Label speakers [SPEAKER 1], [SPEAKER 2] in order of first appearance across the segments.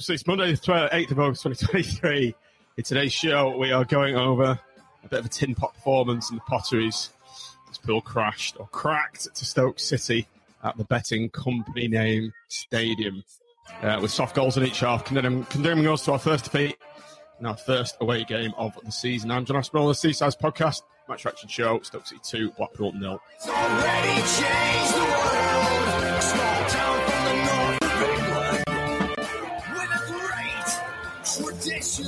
[SPEAKER 1] Oops, it's Monday, the 8th of August 2023. In today's show, we are going over a bit of a tin pot performance in the Potteries. This pool crashed or cracked to Stoke City at the betting company name Stadium. Uh, with soft goals in each half, condemning, condemning us to our first defeat in our first away game of the season. I'm John Aspinall, the Seasiders podcast, match reaction show, Stoke City 2, Blackpool nil. Uh,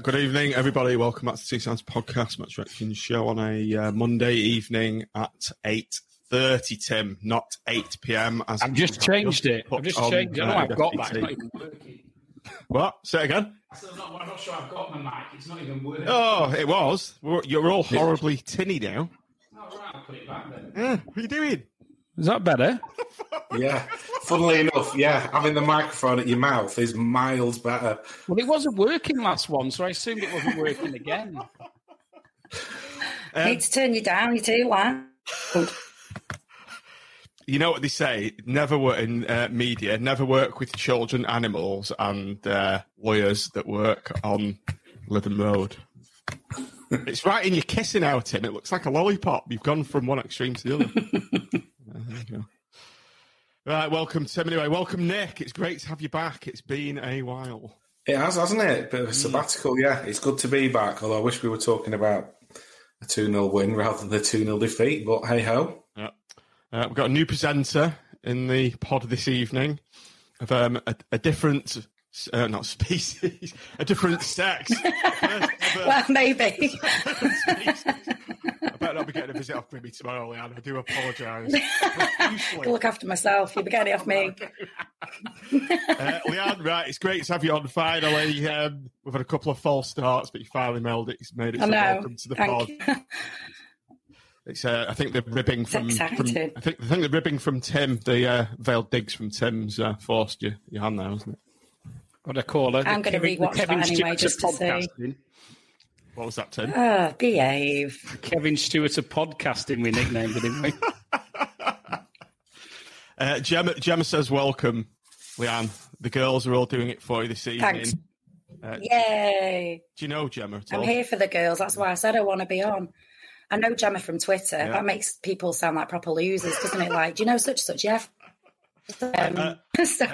[SPEAKER 1] good evening, everybody. Welcome back to the Sounds podcast, match reaction show on a uh, Monday evening at eight thirty. Tim, not eight pm. As
[SPEAKER 2] I've just changed it. I've just changed it. I know
[SPEAKER 1] uh,
[SPEAKER 2] I've got that.
[SPEAKER 1] What? Say it again.
[SPEAKER 2] I'm, not, I'm not sure I've got my mic. It's not even working.
[SPEAKER 1] Oh, it was. We're- You're all horribly tinny now.
[SPEAKER 2] All right, I'll put it back then.
[SPEAKER 1] Yeah, what are you doing?
[SPEAKER 2] Is that better?
[SPEAKER 3] Yeah. Funnily enough, yeah, having the microphone at your mouth is miles better.
[SPEAKER 2] Well, it wasn't working last one, so I assumed it wasn't working again.
[SPEAKER 1] Um,
[SPEAKER 4] Need to turn you down. You're too loud.
[SPEAKER 1] You know what they say? Never work in uh, media. Never work with children, animals, and uh, lawyers that work on Lytham Road. it's right in your kissing out, Tim. It looks like a lollipop. You've gone from one extreme to the other. Uh, there you go. Right, welcome, Tim. Anyway, welcome, Nick. It's great to have you back. It's been a while.
[SPEAKER 3] It has, hasn't it? Bit of a sabbatical, yeah. It's good to be back, although I wish we were talking about a 2 0 win rather than the 2 0 defeat, but hey ho.
[SPEAKER 1] Uh, we've got a new presenter in the pod this evening of um, a, a different, uh, not species, a different sex.
[SPEAKER 4] Well, maybe.
[SPEAKER 1] I better not be getting a visit off Grimmy tomorrow, Leanne. I do apologise.
[SPEAKER 4] Look after myself. You'll be getting it off me.
[SPEAKER 1] Uh, Leanne, right, it's great to have you on finally. Um, we've had a couple of false starts, but you finally made it. You Made it
[SPEAKER 4] I
[SPEAKER 1] so
[SPEAKER 4] know.
[SPEAKER 1] welcome to the pod.
[SPEAKER 4] Thank you.
[SPEAKER 1] It's, uh, I think the ribbing from, from. I think I think the ribbing from Tim, the uh, veiled digs from Tim's uh, forced you your hand there, wasn't it?
[SPEAKER 2] What I call it.
[SPEAKER 4] I'm gonna rewatch that anyway, just to see.
[SPEAKER 1] What was that, Tim?
[SPEAKER 4] Oh, behave.
[SPEAKER 2] Kevin Stewart of podcasting, we nicknamed it, didn't we?
[SPEAKER 1] Uh, Gemma, Gemma says, "Welcome, Leanne. The girls are all doing it for you this evening."
[SPEAKER 4] Thanks.
[SPEAKER 1] Uh,
[SPEAKER 4] Yay.
[SPEAKER 1] do you know Gemma at all?
[SPEAKER 4] I'm here for the girls. That's why I said I want to be on. I know Gemma from Twitter.
[SPEAKER 1] Yeah.
[SPEAKER 4] That makes people sound like proper losers, doesn't it? Like, do you know such such? Yeah. Um, so,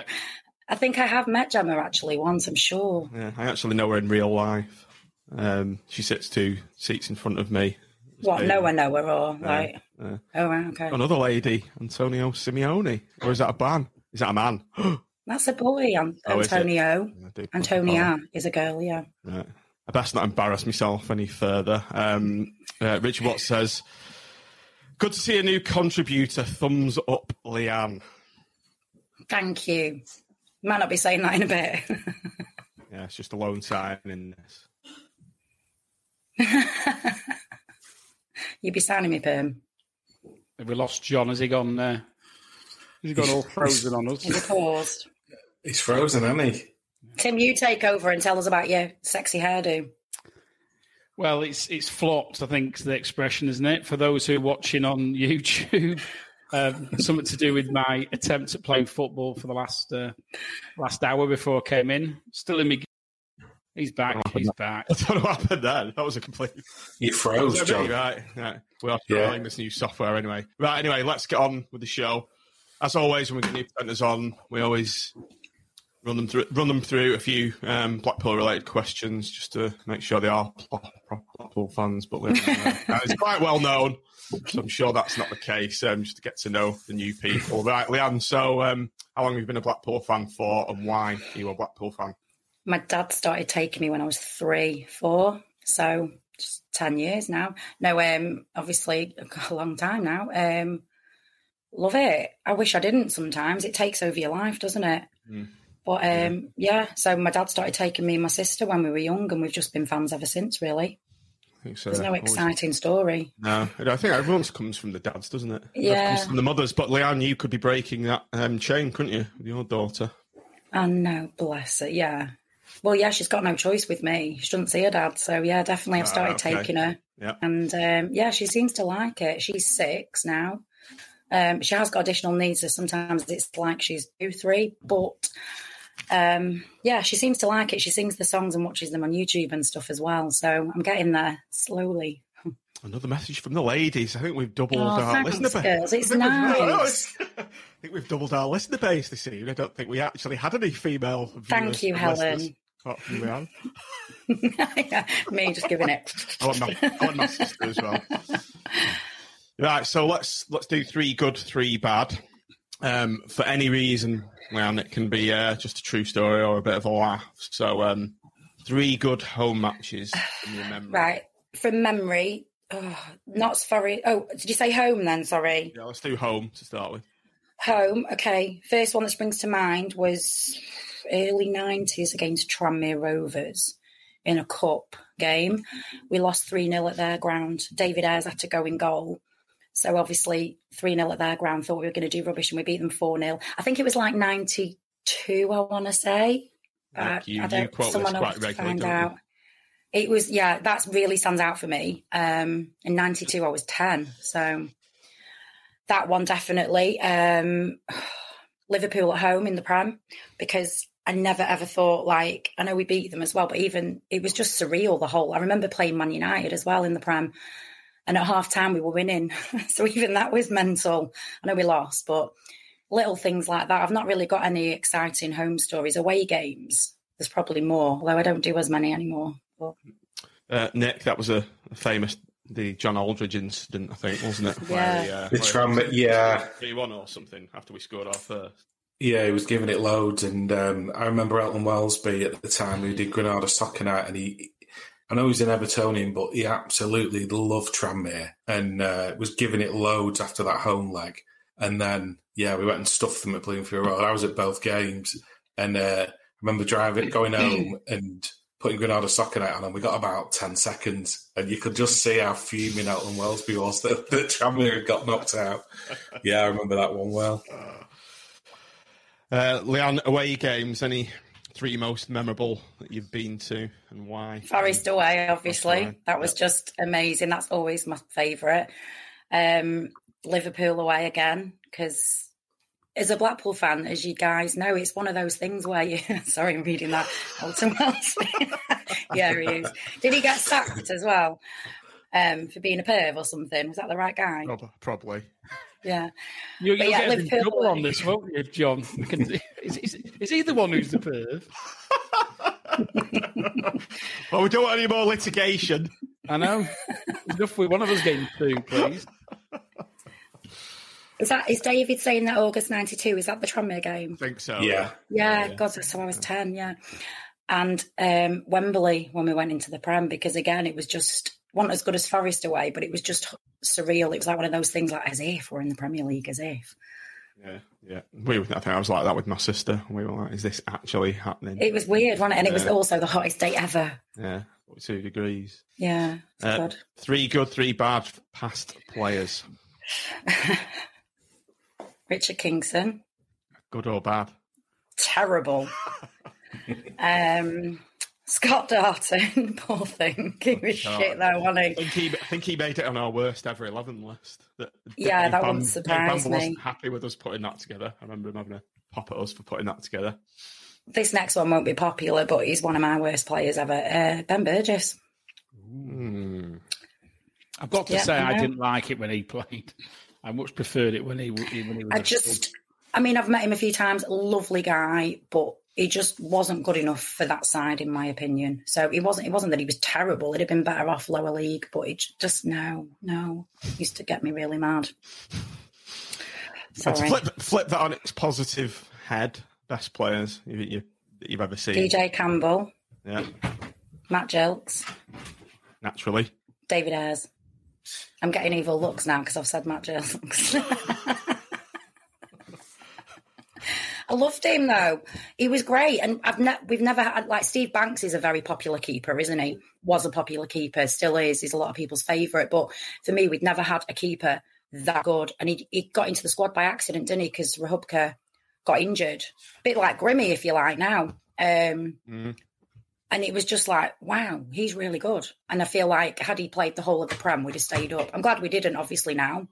[SPEAKER 4] I think I have met Gemma actually once. I'm sure.
[SPEAKER 1] Yeah, I actually know her in real life. Um, she sits two seats in front of me.
[SPEAKER 4] What? No one know her or right?
[SPEAKER 1] uh,
[SPEAKER 4] oh, right. Okay.
[SPEAKER 1] Another lady, Antonio Simeone, or is that a ban? Is that a man?
[SPEAKER 4] That's a boy, Antonio.
[SPEAKER 1] Oh, is. I
[SPEAKER 4] is a girl, yeah.
[SPEAKER 1] Right. I best not embarrass myself any further. Um, uh, Richard Watts says, Good to see a new contributor. Thumbs up, Leanne.
[SPEAKER 4] Thank you. Might not be saying that in a bit.
[SPEAKER 1] Yeah, it's just a lone sign in this.
[SPEAKER 4] You'd be signing me, Perm.
[SPEAKER 2] Have we lost John? Has he gone? there? Uh, has he gone all frozen on us?
[SPEAKER 4] Is it paused?
[SPEAKER 3] He's frozen, hasn't he?
[SPEAKER 4] Tim, you take over and tell us about your sexy hairdo.
[SPEAKER 2] Well, it's it's flopped. I think the expression, isn't it? For those who are watching on YouTube, um, something to do with my attempt at playing football for the last uh, last hour before I came in. Still in me. He's back. He's back.
[SPEAKER 1] I don't know what happened then. That was a complete.
[SPEAKER 3] You froze, John.
[SPEAKER 1] Right, right. We're
[SPEAKER 3] Yeah.
[SPEAKER 1] trying this new software anyway. Right, anyway, let's get on with the show. As always, when we get new presenters on, we always run them through run them through a few um, Blackpool related questions just to make sure they are Blackpool fans. But uh, it's quite well known, so I'm sure that's not the case. Um, just to get to know the new people. Right, Leanne. So, um, how long have you been a Blackpool fan for, and why are you a Blackpool fan?
[SPEAKER 4] My dad started taking me when I was three, four, so just ten years now. No, um, obviously a long time now. Um, love it. I wish I didn't. Sometimes it takes over your life, doesn't it?
[SPEAKER 1] Mm.
[SPEAKER 4] But um, yeah, so my dad started taking me and my sister when we were young, and we've just been fans ever since. Really,
[SPEAKER 1] I think so.
[SPEAKER 4] there's no
[SPEAKER 1] Always-
[SPEAKER 4] exciting story.
[SPEAKER 1] No, I think everyone's comes from the dads, doesn't it? It
[SPEAKER 4] Yeah.
[SPEAKER 1] comes from the mothers. But Leanne, you could be breaking that um, chain, couldn't you, with your daughter?
[SPEAKER 4] I know, bless her. Yeah. Well, yeah, she's got no choice with me. She doesn't see her dad, so yeah, definitely. I've
[SPEAKER 1] Ah,
[SPEAKER 4] started
[SPEAKER 1] okay.
[SPEAKER 4] taking her,
[SPEAKER 1] Yeah.
[SPEAKER 4] and um, yeah, she seems to like it. She's six now. Um, she has got additional needs, so sometimes it's like she's two, three, but um, yeah, she seems to like it. She sings the songs and watches them on YouTube and stuff as well. So I'm getting there slowly.
[SPEAKER 1] Another message from the ladies. I think we've doubled
[SPEAKER 4] Oh,
[SPEAKER 1] our
[SPEAKER 4] thanks,
[SPEAKER 1] listener base.
[SPEAKER 4] girls. It's
[SPEAKER 1] I think we've- no, no,
[SPEAKER 4] nice.
[SPEAKER 1] I think we've doubled our listener base this evening. I don't think we actually had any female
[SPEAKER 4] Thank you, Helen.
[SPEAKER 1] apart from.
[SPEAKER 4] Yeah, Me just giving it.
[SPEAKER 1] I want my, I want my sister as well. Right, so let's let's do three good, three bad. Um, for any reason, well, it can be uh, just a true story or a bit of a laugh. So, um, three good home matches your memory.
[SPEAKER 4] Right. From memory, oh, not sorry. Oh, did you say home then? Sorry.
[SPEAKER 1] Yeah, let's do home to start with.
[SPEAKER 4] Home. Okay. First one that springs to mind was early 90s against Tranmere Rovers in a cup game. We lost 3 0 at their ground. David Ayres had to go in goal. So obviously, 3 0 at their ground, thought we were going to do rubbish and we beat them 4 0. I think it was like 92, I want to say.
[SPEAKER 1] Yeah,
[SPEAKER 4] Uh,
[SPEAKER 1] you-
[SPEAKER 4] I don't,
[SPEAKER 1] quote this
[SPEAKER 4] someone will
[SPEAKER 1] quite regularly,
[SPEAKER 4] find
[SPEAKER 1] don't you?
[SPEAKER 4] out. It was, yeah, that really stands out for me. Um, in 92, I was 10. So that one definitely. Um, Liverpool at home in the Prem because I never ever thought like I know we beat them as well, but even it was just surreal. The whole I remember playing Man United as well in the Prem, and at half time we were winning, so even that was mental. I know we lost, but little things like that. I've not really got any exciting home stories. Away games, there's probably more, although I don't do as many anymore. But
[SPEAKER 1] Uh, Nick, that was a, a famous the John Aldridge incident, I think, wasn't it?
[SPEAKER 4] Yeah.
[SPEAKER 1] he, uh,
[SPEAKER 3] The Tram,
[SPEAKER 1] it was
[SPEAKER 3] yeah,
[SPEAKER 1] 3-1 or something after we scored our first.
[SPEAKER 3] yeah, he was giving it loads, and um, I remember Elton Welsby at the time who did Granada Soccer Night, and he, I know he's an Evertonian, but he absolutely loved Tranmere and uh, was giving it loads after that home leg, and then yeah, we went and stuffed them at Bloomfield Road. I was at both games, and uh, I remember driving, going home, and putting Granada Soccer Night on, and we got about ten seconds, and you could just see how fuming Elton Welsby was that, that Tranmere had got knocked out. Yeah, I remember that one well.
[SPEAKER 1] Uh, away games, any three most memorable that you've been to and why?
[SPEAKER 4] Forest away, obviously.
[SPEAKER 1] right,
[SPEAKER 4] That was just amazing. That's always my favourite. Um, Liverpool away again, because as a Blackpool fan, as you guys know, it's one of those things where you. Sorry, I'm reading that. Alton Wells. yeah, he is. Did he get sacked as well um, for being a perv or something? Was that the right guy?
[SPEAKER 1] Probably.
[SPEAKER 4] Yeah.
[SPEAKER 2] You,
[SPEAKER 4] But
[SPEAKER 2] you'll
[SPEAKER 4] yeah,
[SPEAKER 2] get in
[SPEAKER 4] Liverpool-
[SPEAKER 2] trouble on this, won't you, John? We is, is, is he the one who's the perv?
[SPEAKER 1] Well, we don't want any more litigation.
[SPEAKER 2] I know. Enough with one of us getting two, please.
[SPEAKER 4] Is that is David saying that August '92? Is that the Tranmere game?
[SPEAKER 1] I think so.
[SPEAKER 3] Yeah.
[SPEAKER 4] Yeah, God, so I was 10, yeah. And um, Wembley when we went into the Prem, because again, it was just wasn't as good as Forest away, but it was just surreal. It was like one of those things, like as if we're in the Premier League, as if.
[SPEAKER 1] Yeah, yeah. We, I think I was like that with my sister. We were like, "Is this actually happening?"
[SPEAKER 4] It was weird, wasn't it? And it was also the hottest day ever.
[SPEAKER 1] Yeah, two degrees.
[SPEAKER 4] Yeah, it's
[SPEAKER 1] Uh,
[SPEAKER 4] good.
[SPEAKER 1] Three good, three bad past players.
[SPEAKER 4] Richard Kingston,
[SPEAKER 1] Good or bad?
[SPEAKER 4] terrible. um, Scott Darton, poor thing. He was shit though, wasn't
[SPEAKER 1] I
[SPEAKER 4] he?
[SPEAKER 1] think he, I think he made it on our worst ever eleven list. That,
[SPEAKER 4] Yeah,
[SPEAKER 1] Dave
[SPEAKER 4] that
[SPEAKER 1] Bam-
[SPEAKER 4] wouldn't surprise
[SPEAKER 1] Bamber
[SPEAKER 4] me.
[SPEAKER 1] wasn't happy with us putting that together. I remember him having a pop at us for putting that together.
[SPEAKER 4] This next one won't be popular, but he's one of my worst players ever. Uh, ben Burgess.
[SPEAKER 1] Hmm.
[SPEAKER 2] I've got to
[SPEAKER 4] Yeah,
[SPEAKER 2] say,
[SPEAKER 4] I
[SPEAKER 2] I didn't like it when he played. I much preferred it when he when he was.
[SPEAKER 4] I
[SPEAKER 2] a
[SPEAKER 4] just, I mean, I've met him a few times. Lovely guy, but he just wasn't good enough for that side, in my opinion. So it wasn't. It wasn't that he was terrible. He'd have been better off lower league, but it just no, no. It used to get me really mad.
[SPEAKER 1] To
[SPEAKER 4] Sorry,
[SPEAKER 1] flip, flip that on its positive head. Best players you, you, you've ever seen.
[SPEAKER 4] DJ Campbell,
[SPEAKER 1] Yeah,
[SPEAKER 4] Matt Gilks,
[SPEAKER 1] naturally.
[SPEAKER 4] David Ayres. I'm getting evil looks now because I've said Matt Gilks. I loved him though. He was great, and I've ne- we've never had like Steve Banks is a very popular keeper, isn't he? Was a popular keeper, still is. He's a lot of people's favourite, but for me, we'd never had a keeper that good. And he he got into the squad by accident, didn't he? Because Rachubka got injured, a bit like Grimmy, if you like now. Um,
[SPEAKER 1] Mhm.
[SPEAKER 4] And it was just like, wow, he's really good. And I feel like had he played the whole of the Prem, we'd have stayed up. I'm glad we didn't, obviously now,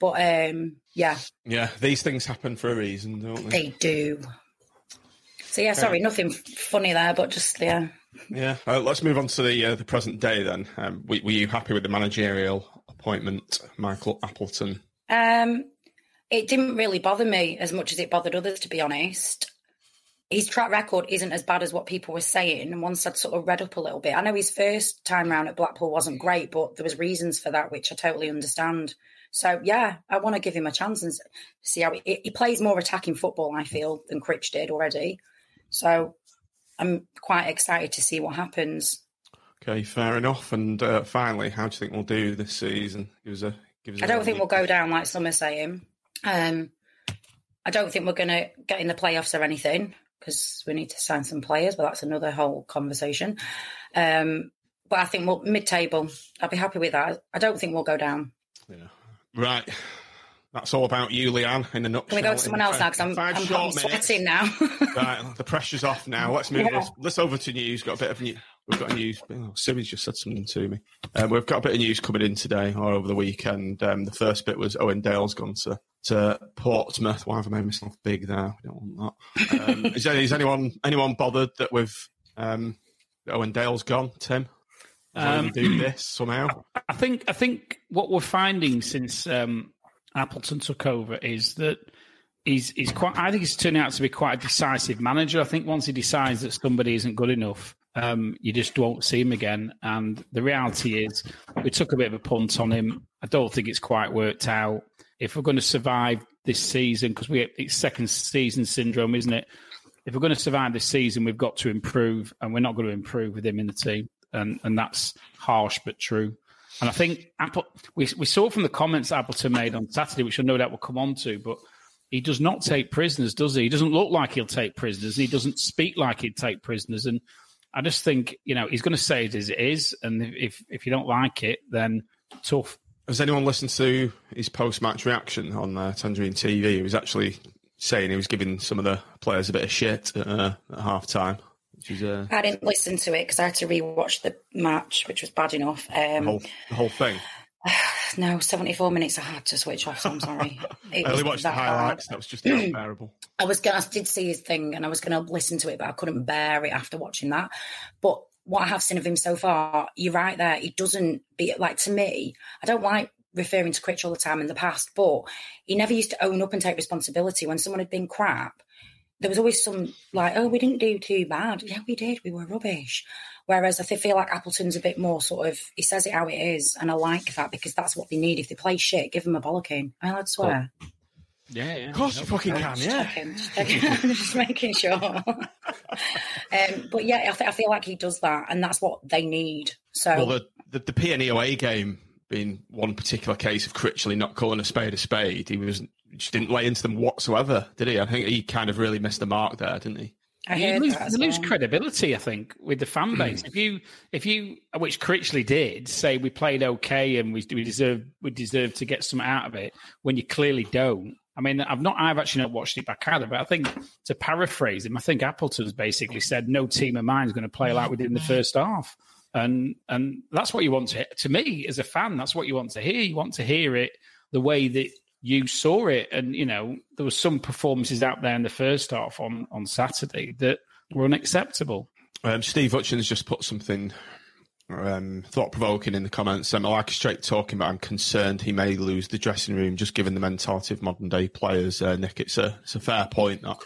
[SPEAKER 4] but um, yeah,
[SPEAKER 1] Yeah, these things happen for a reason, don't they?
[SPEAKER 4] they do. So yeah, sorry, nothing funny there, but just yeah.
[SPEAKER 1] Yeah. Uh, let's move on to the uh, the present day then. Um, were, were you happy with the managerial appointment, Michael Appleton?
[SPEAKER 4] Um, it didn't really bother me as much as it bothered others, to be honest. His track record isn't as bad as what people were saying. And once I'd sort of read up a little bit, I know his first time round at Blackpool wasn't great, but there was reasons for that, which I totally understand. So yeah, I want to give him a chance and see how he, he plays more attacking football. I feel than Critch did already. So I'm quite excited to see what happens.
[SPEAKER 1] Okay, fair enough. And uh, finally, how do you think we'll do this season? Give us a. Give us
[SPEAKER 4] I don't think we'll go down like some are saying. Um, I don't think we're going to get in the playoffs or anything because we need to sign some players, but that's another whole conversation. Um, but I think we'll mid-table. I'll be happy with that. I don't think we'll go down.
[SPEAKER 1] Yeah. Right. That's all about you, Leanne, in a nutshell.
[SPEAKER 4] Can we go to someone else now? Because I'm, I'm,
[SPEAKER 1] short
[SPEAKER 4] I'm sweating now.
[SPEAKER 1] Right, the pressure's off now. Let's move.
[SPEAKER 4] Yeah.
[SPEAKER 1] Let's, over to news. Got a bit of news. We've got a news. Oh, Simi's just said something to me. Um, we've got a bit of news coming in today or over the weekend. Um, the first bit was Owen Dale's gone to to Portsmouth. Why have I made myself big there? We don't want that. Um, is, there, is anyone anyone bothered that with um, Owen Dale's gone? Tim,
[SPEAKER 2] Um,
[SPEAKER 1] do this somehow?
[SPEAKER 2] I think I think what we're finding since um, Appleton took over is that he's he's quite. I think he's turning out to be quite a decisive manager. I think once he decides that somebody isn't good enough, um, you just won't see him again. And the reality is, we took a bit of a punt on him. I don't think it's quite worked out. If we're going to survive this season, because we it's second season syndrome, isn't it? If we're going to survive this season, we've got to improve, and we're not going to improve with him in the team, and and that's harsh but true. And I think Apple, we, we saw from the comments Appleton made on Saturday, which I no doubt will come on to, but he does not take prisoners, does he? He doesn't look like he'll take prisoners. He doesn't speak like he'd take prisoners. And I just think, you know, he's going to say it as it is. And if, if you don't like it, then tough.
[SPEAKER 1] Has anyone listened to his post match reaction on uh, Tangerine TV? He was actually saying he was giving some of the players a bit of shit at, uh, at half time, uh,
[SPEAKER 4] I didn't listen to it because I had to rewatch the match, which was bad enough.
[SPEAKER 1] the,
[SPEAKER 4] Um,
[SPEAKER 1] whole, the whole thing.
[SPEAKER 4] no, 74 minutes I had to switch off, so I'm sorry. It
[SPEAKER 1] I only watched the highlights. That was just unbearable.
[SPEAKER 4] I was gonna, I did see his thing and I was going to listen to it, but I couldn't bear it after watching that. But what I have seen of him so far, you're right there. He doesn't be like to me. I don't like referring to Critch all the time in the past, but he never used to own up and take responsibility when someone had been crap. There was always some like, oh, we didn't do too bad. Yeah, we did. We were rubbish. Whereas I feel like Appleton's a bit more sort of, he says it how it is. And I like that because that's what they need. If they play shit, give them a bollocking. Am I allowed to swear?
[SPEAKER 2] Yeah, yeah.
[SPEAKER 1] Of course, you fucking can,
[SPEAKER 4] Just
[SPEAKER 1] yeah.
[SPEAKER 4] checking, just, checking, just making sure. um, but yeah, I, th- I feel like he does that, and that's what they need. So
[SPEAKER 1] Well, the the, the PNE away game being one particular case of Critchley not calling a spade a spade, he was just didn't lay into them whatsoever, did he? I think he kind of really missed the mark there, didn't he?
[SPEAKER 4] I
[SPEAKER 2] you lose,
[SPEAKER 4] that as
[SPEAKER 2] lose
[SPEAKER 4] well.
[SPEAKER 2] credibility, I think, with the fan base. Hmm. if you, if you, which Critchley did, say we played okay and we we deserve we deserve to get some out of it, when you clearly don't. I mean, I've not, I've actually not watched it back either, but I think to paraphrase him, I think Appleton's basically said no team of mine is going to play like we did in the first half, and and that's what you want to. To me, as a fan, that's what you want to hear. You want to hear it the way that you saw it. And, you know, there were some performances out there in the first half on, on Saturday that were unacceptable.
[SPEAKER 1] Um, Steve Hutchins just put something um, thought provoking in the comments. Um, I like a straight talking, but I'm concerned he may lose the dressing room just given the mentality of modern day players. Uh, Nick, it's a it's a fair point. That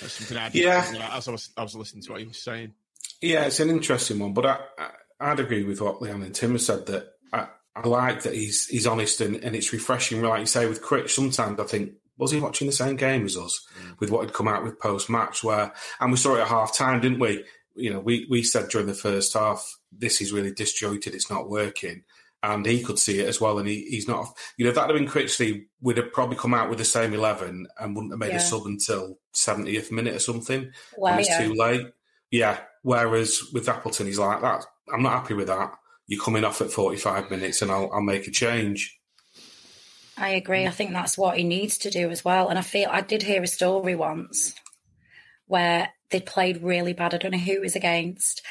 [SPEAKER 1] that's something I'd
[SPEAKER 3] Yeah.
[SPEAKER 1] As I was I was listening to what he was saying.
[SPEAKER 3] Yeah, it's an interesting one, but I, I, I'd agree with what Leon and Tim have said that I, I like that he's he's honest and, and it's refreshing. Like you say with Critch, sometimes I think was he watching the same game as us mm. with what had come out with post match where and we saw it at half time, didn't we? You know, we we said during the first half, this is really disjointed, it's not working. And he could see it as well, and he, he's not. You know, if that had been Critchley, would have probably come out with the same eleven and wouldn't have made
[SPEAKER 4] Yeah.
[SPEAKER 3] a sub until seventieth minute or something.
[SPEAKER 4] Well,
[SPEAKER 3] and it's
[SPEAKER 4] yeah.
[SPEAKER 3] too late. Yeah. Whereas with Appleton, he's like that. I'm not happy with that. You're coming off at 45 minutes, and I'll, I'll make a change.
[SPEAKER 4] I agree. I think that's what he needs to do as well. And I feel I did hear a story once where they played really bad. I don't know who it was against.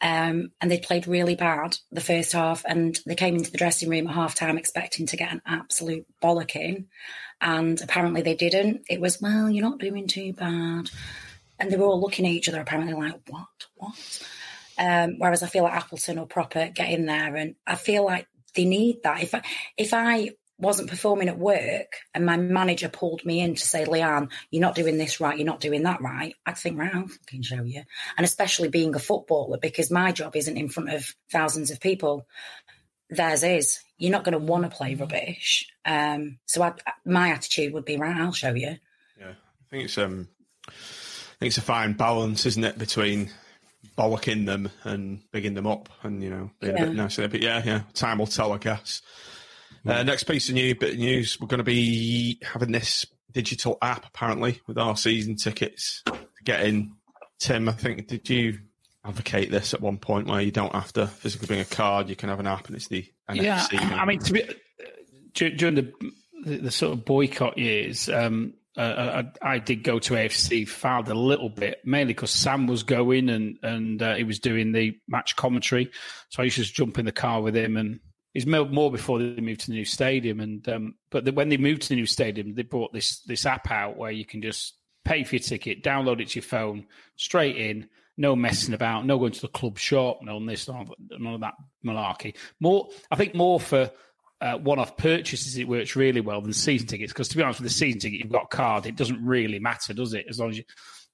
[SPEAKER 4] Um, and they played really bad the first half, and they came into the dressing room at half time expecting to get an absolute bollocking. And apparently they didn't. It was, well, you're not doing too bad. And they were all looking at each other, apparently, like, what? What? Um, whereas I feel like Appleton will proper get in there, and I feel like they need that. If I, if I wasn't performing at work and my manager pulled me in to say, Leanne, you're not doing this right, you're not doing that right, I'd think, right, I'll fucking show you. And especially being a footballer, because my job isn't in front of thousands of people. Theirs is. You're not going to want to play rubbish. Um, so I, my attitude would be, right, I'll show you.
[SPEAKER 1] Yeah, I think it's um, I think it's a fine balance, isn't it, between bollocking them and bigging them up, and you know, being a
[SPEAKER 4] Yeah.
[SPEAKER 1] bit nicer. But yeah, yeah, time will tell, I guess. Uh, next piece of new bit of news: we're going to be having this digital app apparently with our season tickets to get in. Tim, I think did you advocate this at one point where you don't have to physically bring a card, you can have an app, and it's the NFC.
[SPEAKER 2] Yeah,
[SPEAKER 1] thing.
[SPEAKER 2] I mean, to be, during the, the the sort of boycott years, um, uh, I, I did go to AFC Fylde a little bit, mainly because Sam was going and and uh, he was doing the match commentary, so I used to just jump in the car with him and. Mo- more before they moved to the new stadium, and um, but the, when they moved to the new stadium, they brought this this app out where you can just pay for your ticket, download it to your phone, straight in, no messing about, no going to the club shop, no this, none of, none of that malarkey. More, I think more for uh, one-off purchases, it works really well than season tickets. Because to be honest, with the season ticket, you've got a card, it doesn't really matter, does it? As long as you.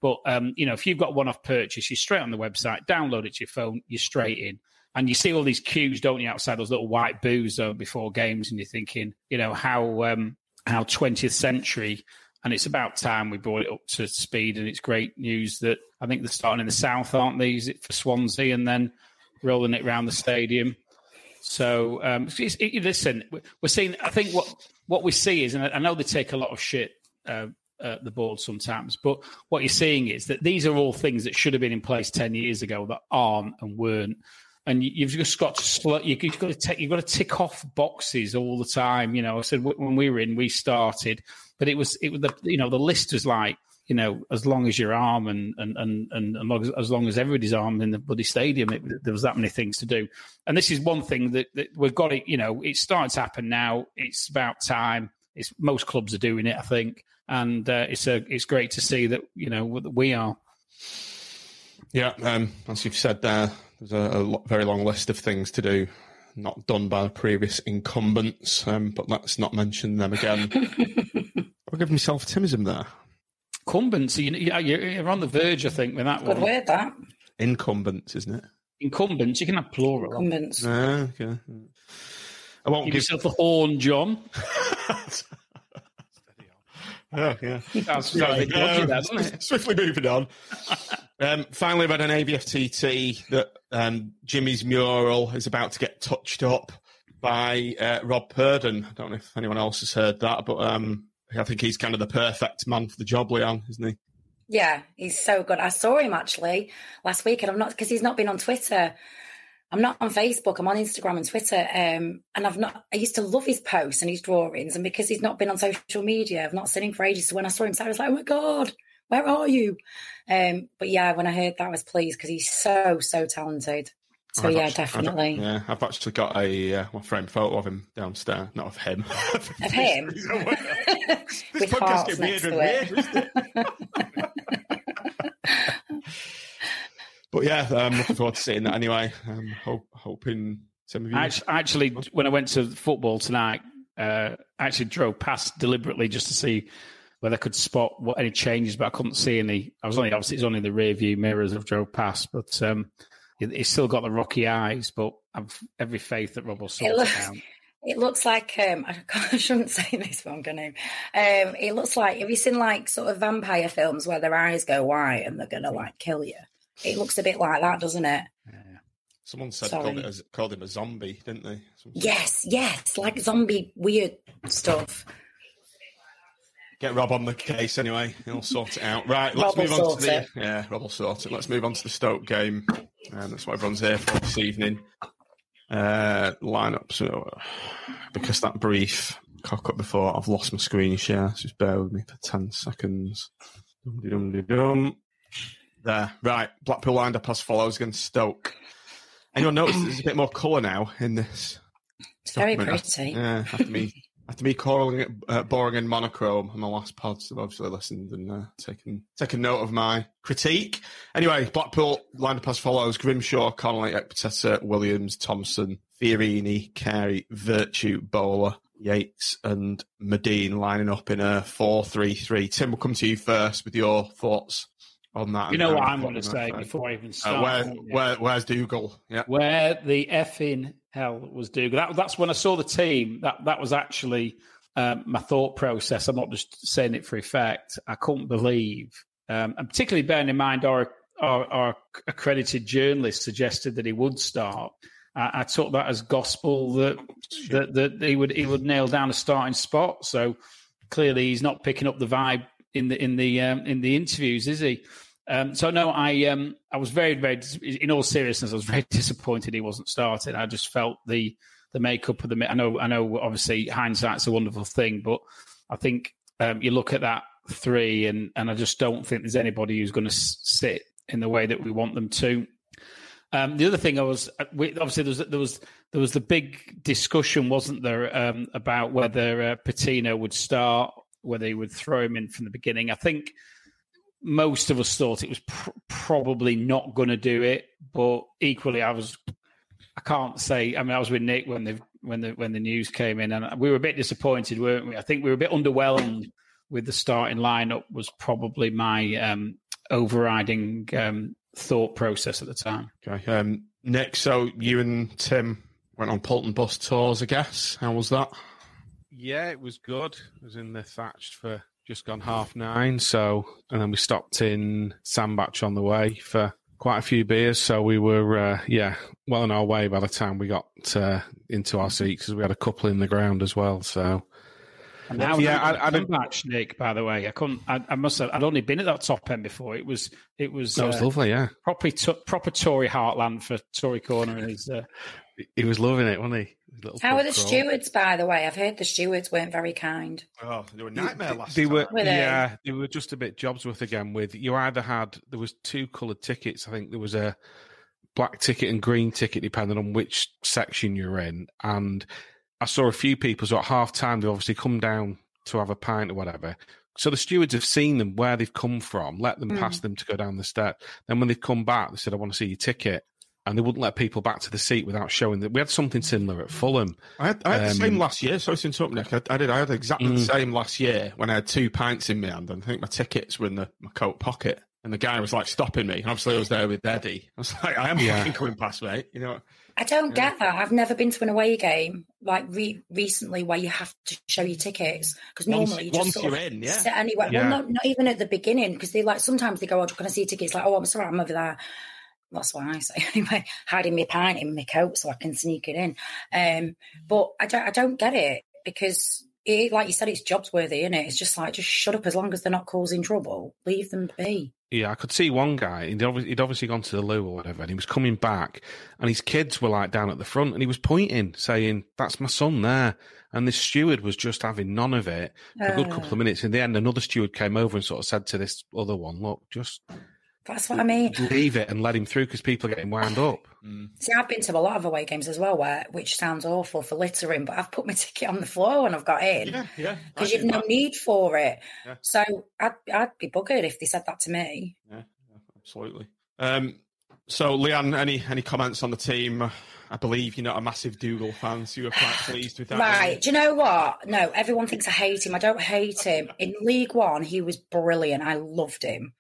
[SPEAKER 2] But um, you know, if you've got one-off purchase, you're straight on the website, download it to your phone, you're straight in. And you see all these queues, don't you, outside those little white booths uh, before games, and you're thinking, you know, how um, how 20th century and it's about time we brought it up to speed. And it's great news that I think they're starting in the south, aren't they? Is it for Swansea and then rolling it around the stadium? So um, it, listen, we're seeing. I think what what we see is, and I know they take a lot of shit. Uh, uh, the board sometimes, but what you're seeing is that these are all things that should have been in place ten years ago that aren't and weren't and you- you've just got to sl- you've got to take you've got to tick off boxes all the time. You know, I said wh- when we were in, we started, but it was it was the you know the list was like you know as long as your arm and and and and as long as, as long as everybody's arm in the bloody stadium, it, there was that many things to do. And this is one thing that, that we've got it. You know, it's starting to happen now. It's about time. It's most clubs are doing it, I think, and uh, it's a it's great to see that you know that we are.
[SPEAKER 1] Yeah, um, as you've said there, there's a, a lo- very long list of things to do, not done by the previous incumbents, um, but let's not mention them again. I'll give myself Timism there.
[SPEAKER 2] Incumbents, you, you- you're, you're on the verge, I think, with that
[SPEAKER 4] Good
[SPEAKER 2] one.
[SPEAKER 4] word, that.
[SPEAKER 1] Incumbents, isn't it?
[SPEAKER 2] Incumbents, you can have plural.
[SPEAKER 4] Incumbents.
[SPEAKER 1] Ah, okay. I won't
[SPEAKER 2] Give
[SPEAKER 1] give.
[SPEAKER 2] yourself a horn, John.
[SPEAKER 1] Oh, yeah.
[SPEAKER 2] Sounds, sounds a bit there.
[SPEAKER 1] Swiftly moving on. Um, finally, read an AVFTT that um, Jimmy's mural is about to get touched up by uh, Rob Purdon. I don't know if anyone else has heard that, but um, I think he's kind of the perfect man for the job, Leon, isn't he?
[SPEAKER 4] Yeah, he's so good. I saw him actually last week, and I'm not because he's not been on Twitter. I'm not on Facebook. I'm on Instagram and Twitter, um, and I've not. I used to love his posts and his drawings, and because he's not been on social media, I've not seen him for ages. So when I saw him, I was like, "Oh my god, where are you?" Um, but yeah, when I heard that, I was pleased because he's so so talented. So
[SPEAKER 1] I've
[SPEAKER 4] yeah,
[SPEAKER 1] actually-
[SPEAKER 4] definitely.
[SPEAKER 1] I've, yeah, I've actually got a uh, my framed photo of him downstairs, not of him.
[SPEAKER 4] Of him?
[SPEAKER 1] this
[SPEAKER 4] With
[SPEAKER 1] podcast
[SPEAKER 4] hearts
[SPEAKER 1] gets
[SPEAKER 4] next
[SPEAKER 1] weirder and
[SPEAKER 4] to
[SPEAKER 1] weirder.
[SPEAKER 4] it.
[SPEAKER 1] isn't it? but yeah, I'm looking forward to seeing that anyway. I'm hope, hoping some of you.
[SPEAKER 2] Actu- Actually, when I went to football tonight, uh, I actually drove past deliberately just to see whether I could spot what any changes, but I couldn't see any. I was only obviously it's only the rear view mirrors I've drove past, but um, it, it's still got the rocky eyes. But I've every faith that Rob will sort
[SPEAKER 4] It
[SPEAKER 2] it, out.
[SPEAKER 4] It looks like um, I, I shouldn't say this, but I'm going to. Um, it looks like have you seen like sort of vampire films where their eyes go white and they're going to like kill you? It looks a bit like that, doesn't it?
[SPEAKER 1] Someone said called, it as, called him a zombie, didn't they?
[SPEAKER 4] Yes, yes, like zombie weird stuff.
[SPEAKER 1] Get Rob on the case anyway. He'll sort it out. Right, let's
[SPEAKER 4] Rob
[SPEAKER 1] move on to the
[SPEAKER 4] it.
[SPEAKER 1] yeah. Rob will sort it. Let's move on to the Stoke game. Um, that's what everyone's here for this evening. Uh, lineup. So because that brief cock up before, I've lost my screen share. So just bear with me for ten seconds. Dum-de-dum-de-dum. There, right. Blackpool lined up as follows against Stoke. Anyone notice there's a bit more colour now in this?
[SPEAKER 4] It's very pretty.
[SPEAKER 1] Yeah, after me, after me calling it uh, boring and monochrome on the last pod, so I've obviously listened and uh, taken taken note of my critique. Anyway, Blackpool lined up as follows: Grimshaw, Connolly, Ekpiteta, Williams, Thompson, Fiorini, Carey, Virtue, Bowler, Yates, and Madine lining up in a four-three-three. Tim, we'll come to you first with your thoughts on that.
[SPEAKER 2] You know what I'm going to say before I even
[SPEAKER 1] Uh,
[SPEAKER 2] start.
[SPEAKER 1] where, where, where's Dougal? Yeah.
[SPEAKER 2] where the effing hell was Dougal. That, that's when I saw the team. That that was actually um, my thought process. I'm not just saying it for effect. I couldn't believe, um, and particularly bearing in mind our, our our accredited journalist suggested that he would start. I, I took that as gospel that, that that he would he would nail down a starting spot. So clearly he's not picking up the vibe in the in the um, in the interviews, is he? Um, so no, I um, I was very very in all seriousness, I was very disappointed he wasn't starting. I just felt the the makeup of the. I know I know obviously hindsight's a wonderful thing, but I think um, you look at that three, and and I just don't think there's anybody who's going to sit in the way that we want them to. Um, the other thing I was uh, we, obviously there was there was there was the big discussion, wasn't there, um, about whether uh, Patino would start, whether he would throw him in from the beginning. I think most of us thought it was pr- probably not going to do it, but equally, I was. I can't say. I mean, I was with Nick when the when the when the news came in, and we were a bit disappointed, weren't we? I think we were a bit underwhelmed with the starting lineup. Was probably my um, overriding um, thought process at the time.
[SPEAKER 1] Okay. Um, Nick, so you and Tim went on Polton bus tours, I guess. How was that?
[SPEAKER 5] Yeah, it was good. I was in the thatched for just gone half nine. So, and then we stopped in Sandbach on the way for quite a few beers. So we were, uh, yeah, well on our way by the time we got uh, into our seats because we had a couple in the ground as well. So,
[SPEAKER 2] And how
[SPEAKER 5] Yeah, I-
[SPEAKER 2] I,
[SPEAKER 5] don't-
[SPEAKER 2] match Nick. By the way, I couldn't. I, I must have. I'd only been at that top end before. It was. It was.
[SPEAKER 5] that was
[SPEAKER 2] uh,
[SPEAKER 5] lovely. Yeah,
[SPEAKER 2] proper proper Tory heartland for Tory corner. And his, uh,
[SPEAKER 5] he was loving it, wasn't he? Little
[SPEAKER 4] How
[SPEAKER 5] pub
[SPEAKER 4] are the
[SPEAKER 5] crawl.
[SPEAKER 4] stewards, by the way? I've heard the stewards weren't very kind.
[SPEAKER 1] Oh, they were nightmare last
[SPEAKER 5] They
[SPEAKER 1] time.
[SPEAKER 5] were,
[SPEAKER 4] Were they?
[SPEAKER 5] yeah, they were just a bit Jobsworth again. With you either had there was two coloured tickets. I think there was a black ticket and green ticket, depending on which section you're in. And I saw a few people. So at half time, they obviously come down to have a pint or whatever. So the stewards have seen them where they've come from, let them hmm. pass them to go down the step. Then when they've come back, they said, "I want to see your ticket." And they wouldn't let people back to the seat without showing that we had something similar at Fulham.
[SPEAKER 1] I had, I had the
[SPEAKER 5] Um,
[SPEAKER 1] same last year. Sorry to interrupt, Nick. I, I did. I had exactly the same last year when I had two pints in my hand, and I think my tickets were in the, my coat pocket. And the guy was like stopping me, and obviously I was there with Daddy. I was like, "I am
[SPEAKER 5] Yeah.
[SPEAKER 1] fucking coming past, mate." You know,
[SPEAKER 4] I don't get that. I've never been to an away game like re- recently where you have to show your tickets because
[SPEAKER 1] Once-
[SPEAKER 4] normally you just
[SPEAKER 1] once
[SPEAKER 4] sort
[SPEAKER 1] you're
[SPEAKER 4] of
[SPEAKER 1] in, yeah.
[SPEAKER 4] sit anywhere.
[SPEAKER 5] Yeah.
[SPEAKER 4] Well, not, not even at the beginning because they like sometimes they go, "Oh, can I see your tickets?" Like, "Oh, I'm sorry, I'm over there." That's what I say anyway. Hiding my pint in my coat so I can sneak it in. Um, but I don't, I don't get it because. It, like you said, it's jobs worthy, isn't it? It's just like, just shut up as long as they're not causing trouble. Leave them be.
[SPEAKER 5] Yeah, I could see one guy. He'd obviously, he'd obviously gone to the loo or whatever, and he was coming back, and his kids were like down at the front, and he was pointing, saying, "That's my son there." And this steward was just having none of it for a good couple of minutes. In the end, another steward came over and sort of said to this other one, "Look, just
[SPEAKER 4] That's what I mean.
[SPEAKER 5] leave it and let him through because people are getting wound up."
[SPEAKER 4] See, I've been to a lot of away games as well, where which sounds awful for littering, but I've put my ticket on the floor when I've got in
[SPEAKER 1] Yeah, yeah.
[SPEAKER 4] because you've no
[SPEAKER 1] that.
[SPEAKER 4] need for it.
[SPEAKER 1] Yeah.
[SPEAKER 4] So I'd I'd be buggered if they said that to me.
[SPEAKER 1] Yeah, yeah, absolutely. Um, so, Leanne, any any comments on the team? I believe you're not a massive Dougal fan, so you were quite pleased with that.
[SPEAKER 4] Right? Do you know what? No, everyone thinks I hate him. I don't hate him. In League One, he was brilliant. I loved him.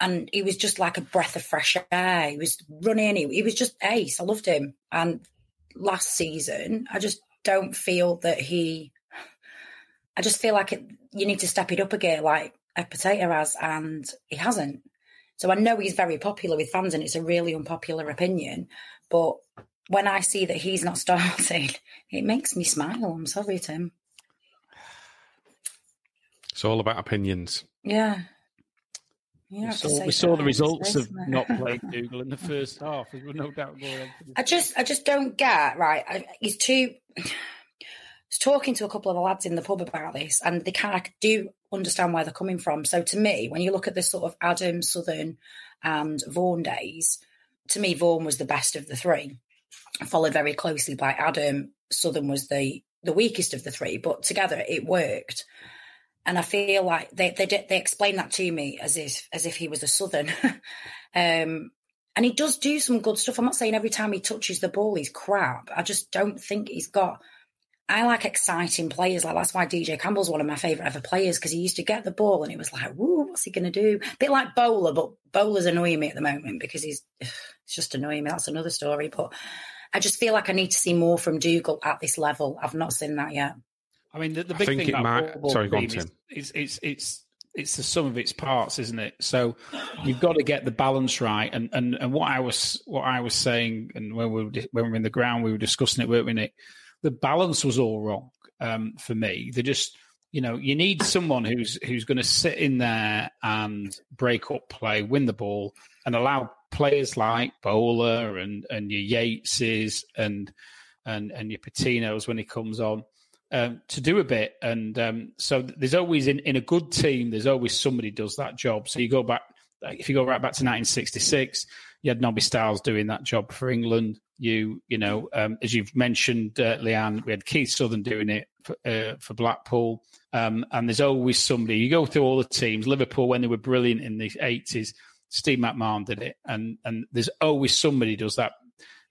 [SPEAKER 4] And he was just like a breath of fresh air. He was running. He, he was just ace. I loved him. And last season, I just don't feel that he. I just feel like it, you need to step it up again, like a potato has, and he hasn't. So I know he's very popular with fans, and it's a really unpopular opinion. But when I see that he's not starting, it makes me smile. I'm sorry, Tim.
[SPEAKER 5] It's all about opinions.
[SPEAKER 4] Yeah.
[SPEAKER 2] We saw, we saw the results of
[SPEAKER 4] isn't
[SPEAKER 2] playing Dougal in the first half. There's no doubt going on. for the-
[SPEAKER 4] I just, I just don't get right. I, he's too. I was talking to a couple of the lads in the pub about this, and they kind of do understand where they're coming from. So to me, when you look at the sort of Adam Southern and Vaughan days, to me, Vaughan was the best of the three, followed very closely by Adam. Southern was the the weakest of the three, but together it worked. And I feel like they they they explained that to me as if as if he was a Southern. um, and he does do some good stuff. I'm not saying every time he touches the ball he's crap. I just don't think he's got. I like exciting players. Like that's why DJ Campbell's one of my favourite ever players because he used to get the ball and it was like, "Woo, what's he going to do?" A bit like Bowler, but Bowler's annoying me at the moment because he's it's just annoying me. That's another story. But I just feel like I need to see more from Dougal at this level. I've not seen that yet.
[SPEAKER 2] I mean, the, the big thing about
[SPEAKER 5] might-
[SPEAKER 2] football
[SPEAKER 5] sorry, on,
[SPEAKER 2] is, is it's it's it's the sum of its parts, isn't it? So you've got to get the balance right. And and and what I was what I was saying, and when we were, when we were in the ground, we were discussing it, weren't we, Nick? The balance was all wrong um, for me. They just you know you need someone who's who's going to sit in there and break up play, win the ball, and allow players like Bowler and and your Yateses and and and your Patinos when he comes on um, to do a bit. And um, so there's always in, in a good team, there's always somebody does that job. So you go back, if you go right back to 1966, you had Nobby Stiles doing that job for England. You, you know, um, as you've mentioned, uh, Leanne, we had Keith Southern doing it for, uh, for Blackpool. Um, and there's always somebody. You go through all the teams. Liverpool, when they were brilliant in the 80s, Steve McMahon did it. And and there's always somebody does that,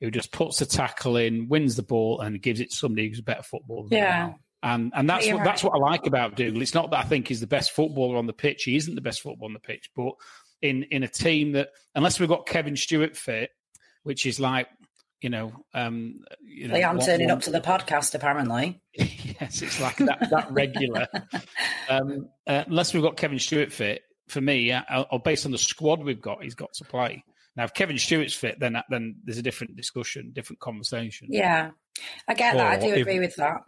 [SPEAKER 2] who just puts the tackle in, wins the ball, and gives it to somebody who's a better footballer. than
[SPEAKER 4] Yeah.
[SPEAKER 2] And and that's
[SPEAKER 4] You're
[SPEAKER 2] what that's what I like about Dougal. It's not that I think he's the best footballer on the pitch. He isn't the best footballer on the pitch, but in in a team that unless we've got Kevin Stewart fit, which is like you know, um, you know,
[SPEAKER 4] They aren't turning
[SPEAKER 2] one-
[SPEAKER 4] up to the podcast, apparently.
[SPEAKER 2] yes, it's like that, that regular. um, uh, unless we've got Kevin Stewart fit, for me, uh, or based on the squad we've got, he's got to play. Now, if Kevin Stewart's fit, then then there's a different discussion, different conversation.
[SPEAKER 4] Yeah, I get that. I
[SPEAKER 5] Or
[SPEAKER 4] do
[SPEAKER 5] if-
[SPEAKER 4] agree with that.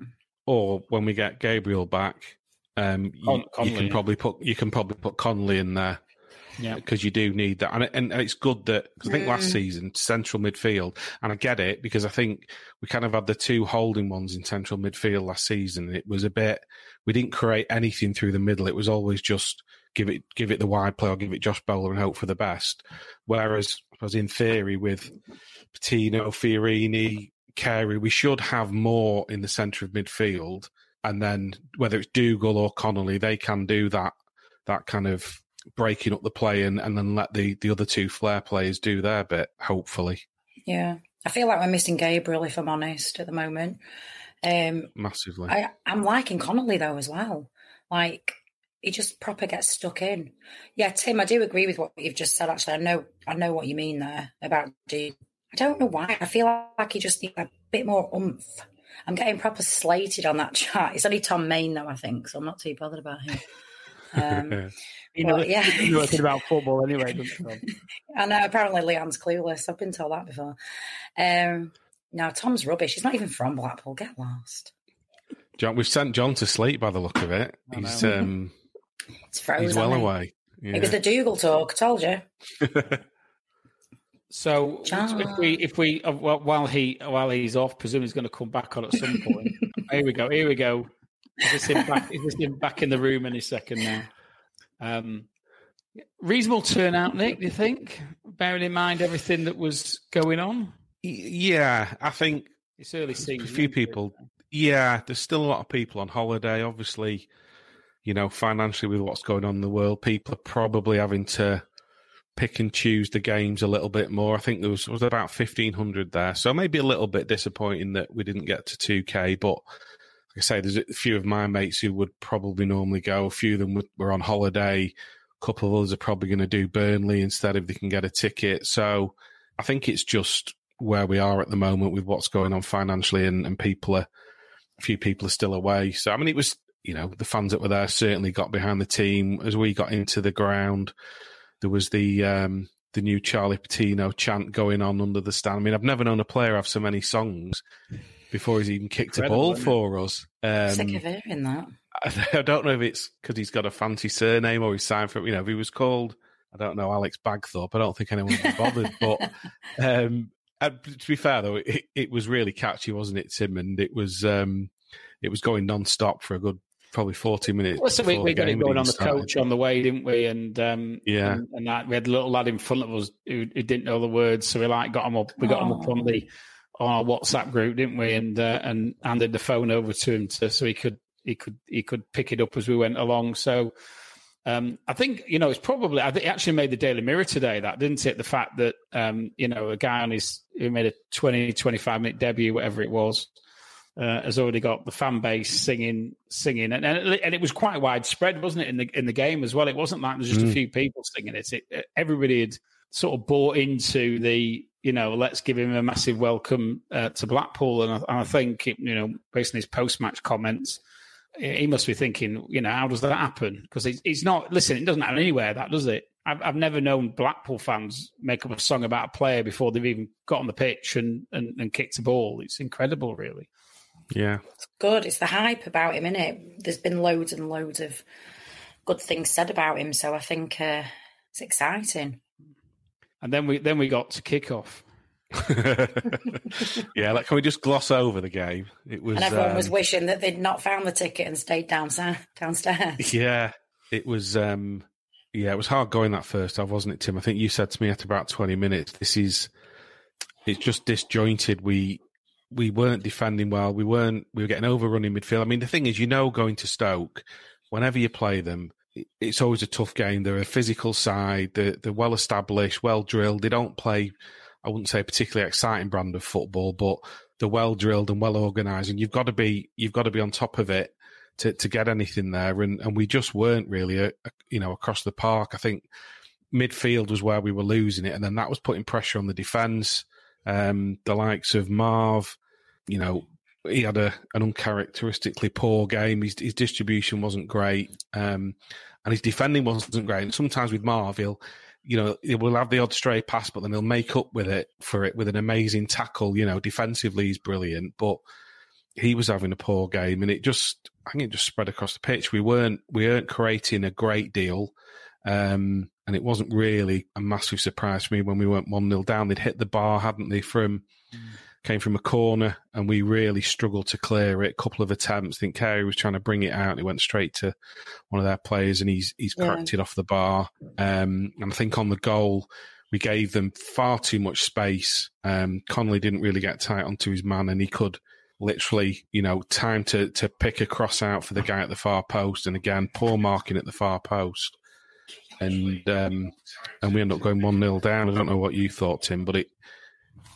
[SPEAKER 5] Or when we get Gabriel back, um, you,
[SPEAKER 2] Con-
[SPEAKER 5] you can
[SPEAKER 2] yeah.
[SPEAKER 5] probably put you can probably put Connolly in there
[SPEAKER 2] Yeah.
[SPEAKER 5] because you do need that, and, and it's good that cause I think last
[SPEAKER 4] Mm.
[SPEAKER 5] season central midfield, and I get it because I think we kind of had the two holding ones in central midfield last season. It was a bit we didn't create anything through the middle. It was always just give it give it the wide play or give it Josh Bowler and hope for the best. Whereas, as in theory with Patino, Fiorini, Carey, we should have more in the centre of midfield, and then whether it's Dougal or Connolly, they can do that that kind of breaking up the play and, and then let the, the other two flair players do their bit, hopefully.
[SPEAKER 4] Yeah, I feel like we're missing Gabriel, if I'm honest, at the moment. Um,
[SPEAKER 5] Massively.
[SPEAKER 4] I, I'm liking Connolly though as well. Like he just proper gets stuck in. Yeah, Tim, I do agree with what you've just said. Actually, I know I know what you mean there about do I don't know why. I feel like he just needs a bit more oomph. I'm getting proper slated on that chat. It's only Tom Main though, I think, so I'm not too bothered about him. Um,
[SPEAKER 2] You know,
[SPEAKER 4] Well, yeah.
[SPEAKER 2] you know anything about football anyway, doesn't he?
[SPEAKER 4] I know. Apparently, Leanne's clueless. I've been told that before. Um, no, Tom's rubbish. He's not even from Blackpool. Get lost.
[SPEAKER 5] John, we've sent John to sleep by the look of it.
[SPEAKER 2] I
[SPEAKER 5] He's
[SPEAKER 2] know.
[SPEAKER 5] um,
[SPEAKER 4] It's frozen.
[SPEAKER 5] he's well
[SPEAKER 4] mate.
[SPEAKER 5] away.
[SPEAKER 4] It was the Dougal talk. Told you.
[SPEAKER 2] So
[SPEAKER 4] John.
[SPEAKER 2] if we if we uh, well, while he while he's off, presumably he's going to come back on at some point. here we go. Here we go. Is this him back? Is this him back in the room any second now? Um, reasonable turnout, Nick. Do you think? Bearing in mind everything that was going on,
[SPEAKER 5] yeah, I think
[SPEAKER 2] it's early season.
[SPEAKER 5] a few
[SPEAKER 2] isn't it?
[SPEAKER 5] people. Yeah, there's still a lot of people on holiday. Obviously, you know, financially with what's going on in the world, people are probably having to pick and choose the games a little bit more. I think there was was about fifteen hundred there, so maybe a little bit disappointing that we didn't get to two K. But like I say, there's a few of my mates who would probably normally go. A few of them were- on holiday. A couple of others are probably going to do Burnley instead if they can get a ticket. So I think it's just where we are at the moment with what's going on financially, and, and people are a few people are still away. So I mean, it was you know the fans that were there certainly got behind the team as we got into the ground. There was the um, the new Charlie Patino chant going on under the stand. I mean, I've never known a player have so many songs before he's even kicked a ball for us.
[SPEAKER 4] Sick
[SPEAKER 5] Um,
[SPEAKER 4] of hearing that.
[SPEAKER 5] I don't know if it's because he's got a fancy surname or he's signed for. You know, if he was called, I don't know, Alex Bagthorpe. I don't think anyone would be bothered. but um, and to be fair, though, it, it was really catchy, wasn't it, Tim? And it was um, it was going non-stop for a good probably forty minutes.
[SPEAKER 2] Well, so we, we got it going on the
[SPEAKER 5] started.
[SPEAKER 2] coach on the way, didn't we? And um,
[SPEAKER 5] Yeah.
[SPEAKER 2] and, and that, we had a little lad in front of us who, who didn't know the words, so we like got him up. We got him up on the on our WhatsApp group, didn't we? And uh, and handed the phone over to him to, so he could he could he could pick it up as we went along. So. Um, I think you know it's probably. I think it actually made the Daily Mirror today. That didn't it? The fact that um, you know a guy on his who made a 20, 25 minute debut, whatever it was, uh, has already got the fan base singing, singing, and and it, and it was quite widespread, wasn't it, in the in the game as well? It wasn't like there's just a
[SPEAKER 5] Mm.
[SPEAKER 2] few people singing it. it. Everybody had sort of bought into the, you know, let's give him a massive welcome uh, to Blackpool, and I, and I think you know, based on his post match comments. He must be thinking, you know, how does that happen? Because it's, he's not. Listen, it doesn't happen anywhere. That does it. I've, I've never known Blackpool fans make up a song about a player before they've even got on the pitch and, and, and kicked a ball. It's incredible, really.
[SPEAKER 5] Yeah, It's
[SPEAKER 4] Good. It's the hype about him, innit? There's been loads and loads of good things said about him, so I think uh, it's exciting.
[SPEAKER 2] And then we then we got to kick off.
[SPEAKER 5] yeah. Like, can we just gloss over the game? It was.
[SPEAKER 4] and everyone was
[SPEAKER 5] um,
[SPEAKER 4] wishing that they'd not found the ticket and stayed down, downstairs.
[SPEAKER 5] Yeah, it was. um Yeah, it was hard going that first half, wasn't it, Tim? I think you said to me at about twenty minutes, "This is, it's just disjointed." We we weren't defending well. We weren't. We were getting overrun in midfield. I mean, the thing is, you know, going to Stoke, whenever you play them, it's always a tough game. They're a physical side. They're, they're well established, well drilled. They don't play. I wouldn't say a particularly exciting brand of football, but they're well drilled and well organised. And you've got to be you've got to be on top of it to, to get anything there. And, and we just weren't really, uh, you know, across the park. I think midfield was where we were losing it. And then that was putting pressure on the defence. Um, the likes of Marv, you know, he had a, an uncharacteristically poor game. His, his distribution wasn't great. Um, and his defending wasn't great. And sometimes with Marv, he'll, you know, he will have the odd stray pass, but then he'll make up with it for it with an amazing tackle. You know, defensively, he's brilliant. But he was having a poor game, and it just I think it just spread across the pitch. We weren't we weren't creating a great deal, um, and it wasn't really a massive surprise for me when we went one 0 down. They'd hit the bar, hadn't they? From came from a corner, and we really struggled to clear it. A couple of attempts. I think Carey was trying to bring it out, and it went straight to one of their players, and he's he's
[SPEAKER 4] Yeah.
[SPEAKER 5] it off the bar. Um, and I think on the goal. We gave them far too much space. Um, Connolly didn't really get tight onto his man, and he could literally, you know, time to to pick a cross out for the guy at the far post, and again, poor marking at the far post, and um, and we end up going one 0 down. I don't know what you thought, Tim, but it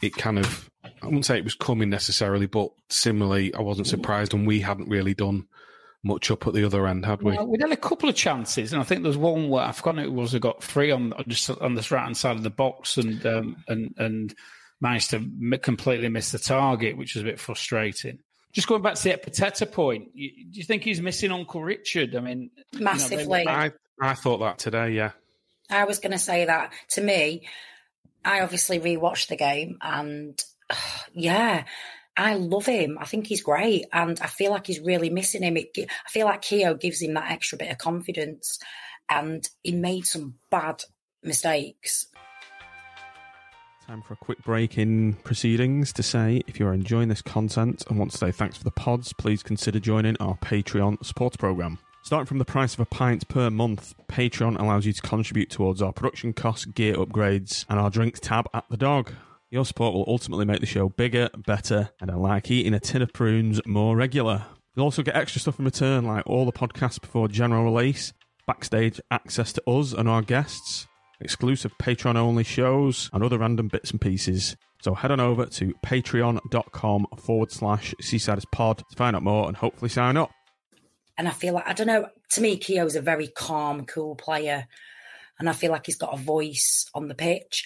[SPEAKER 5] it kind of I wouldn't say it was coming necessarily, but similarly, I wasn't surprised, and we hadn't really done much up at the other end, had we?
[SPEAKER 2] Well, we had a couple of chances, and I think there's one where I've forgotten who it was who got three on just on this right hand side of the box, and um, and and managed to m- completely miss the target, which was a bit frustrating. Just going back to the Ekpiteta point, you, do you think he's missing Uncle Richard? I mean,
[SPEAKER 4] massively.
[SPEAKER 2] You know,
[SPEAKER 5] I I thought that today. Yeah,
[SPEAKER 4] I was going to say that. To me, I obviously rewatched the game, and uh, yeah, I love him. I think he's great, and I feel like he's really missing him. It, I feel like Keogh gives him that extra bit of confidence, and he made some bad mistakes.
[SPEAKER 6] Time for a quick break in proceedings to say if you're enjoying this content and want to say thanks for the pods, please consider joining our Patreon support program. Starting from the price of a pint per month, Patreon allows you to contribute towards our production costs, gear upgrades, and our drinks tab at the dog. Your support will ultimately make the show bigger, better, and I like eating a tin of prunes more regular. You'll also get extra stuff in return, like all the podcasts before general release, backstage access to us and our guests, exclusive Patreon only shows, and other random bits and pieces. So head on over to patreon.com forward slash Seasiders Pod to find out more and hopefully sign up.
[SPEAKER 4] And I feel like, I don't know, to me, Keogh's a very calm, cool player. And I feel like he's got a voice on the pitch.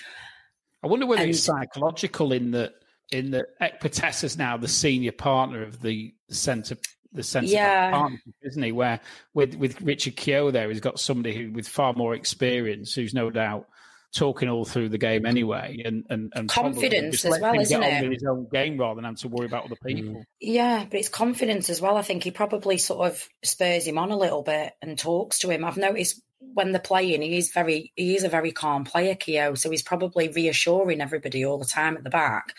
[SPEAKER 2] I wonder whether
[SPEAKER 4] And-
[SPEAKER 2] it's psychological in that in that Ekpates is now the senior partner of the centre the centre
[SPEAKER 4] Yeah.
[SPEAKER 2] partnership, isn't he? Where with with Richard Keogh there, he's got somebody who with far more experience, who's no doubt talking all through the game anyway, and and, and
[SPEAKER 4] Confidence as well, isn't
[SPEAKER 2] get on
[SPEAKER 4] it?
[SPEAKER 2] with his own game rather than having to worry about other mm. people.
[SPEAKER 4] Yeah, but it's confidence as well. I think he probably sort of spurs him on a little bit and talks to him. I've noticed when they're playing, he is very he is a very calm player, Keogh. So he's probably reassuring everybody all the time at the back.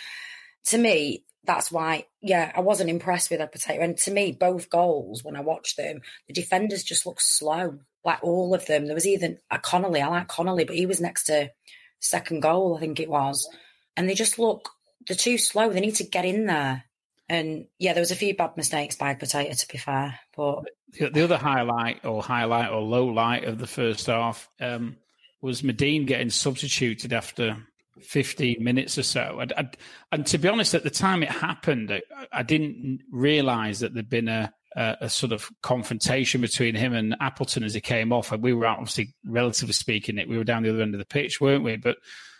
[SPEAKER 4] To me, that's why, yeah, I wasn't impressed with that Potato. And to me, both goals, when I watched them, the defenders just looked slow. Like all of them. There was even a Connolly. I like Connolly, but he was next to second goal, I think it was. And they just look they're too slow. They need to get in there. And yeah, there was a few bad mistakes by Potato, to be fair. But
[SPEAKER 2] The, the other highlight or highlight or low light of the first half um, was Madine getting substituted after 15 minutes or so. And, and, and to be honest, at the time it happened, I, I didn't realise that there'd been a, a, a sort of confrontation between him and Appleton as he came off. And we were obviously, relatively speaking, it we were down the other end of the pitch, weren't we? But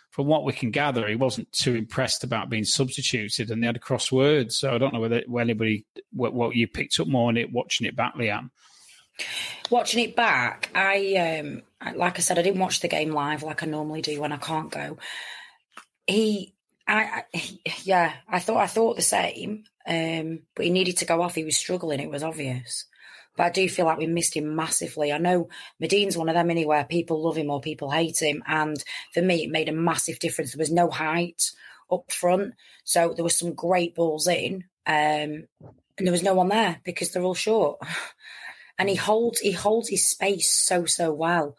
[SPEAKER 2] from what we can gather, he wasn't too impressed about being substituted, and they had crosswords. So I don't know whether, anybody what, what you picked up more on it watching it back, Leanne.
[SPEAKER 4] watching it back, I um like I said, I didn't watch the game live like I normally do when I can't go. He, I, I yeah, I thought I thought the same, um, but he needed to go off. He was struggling. It was obvious. But I do feel like we missed him massively. I know Madine's one of them anywhere. People love him or people hate him. And for me, it made a massive difference. There was no height up front. So there was some great balls in. Um, and there was no one there because they're all short. and he holds he holds his space so so well.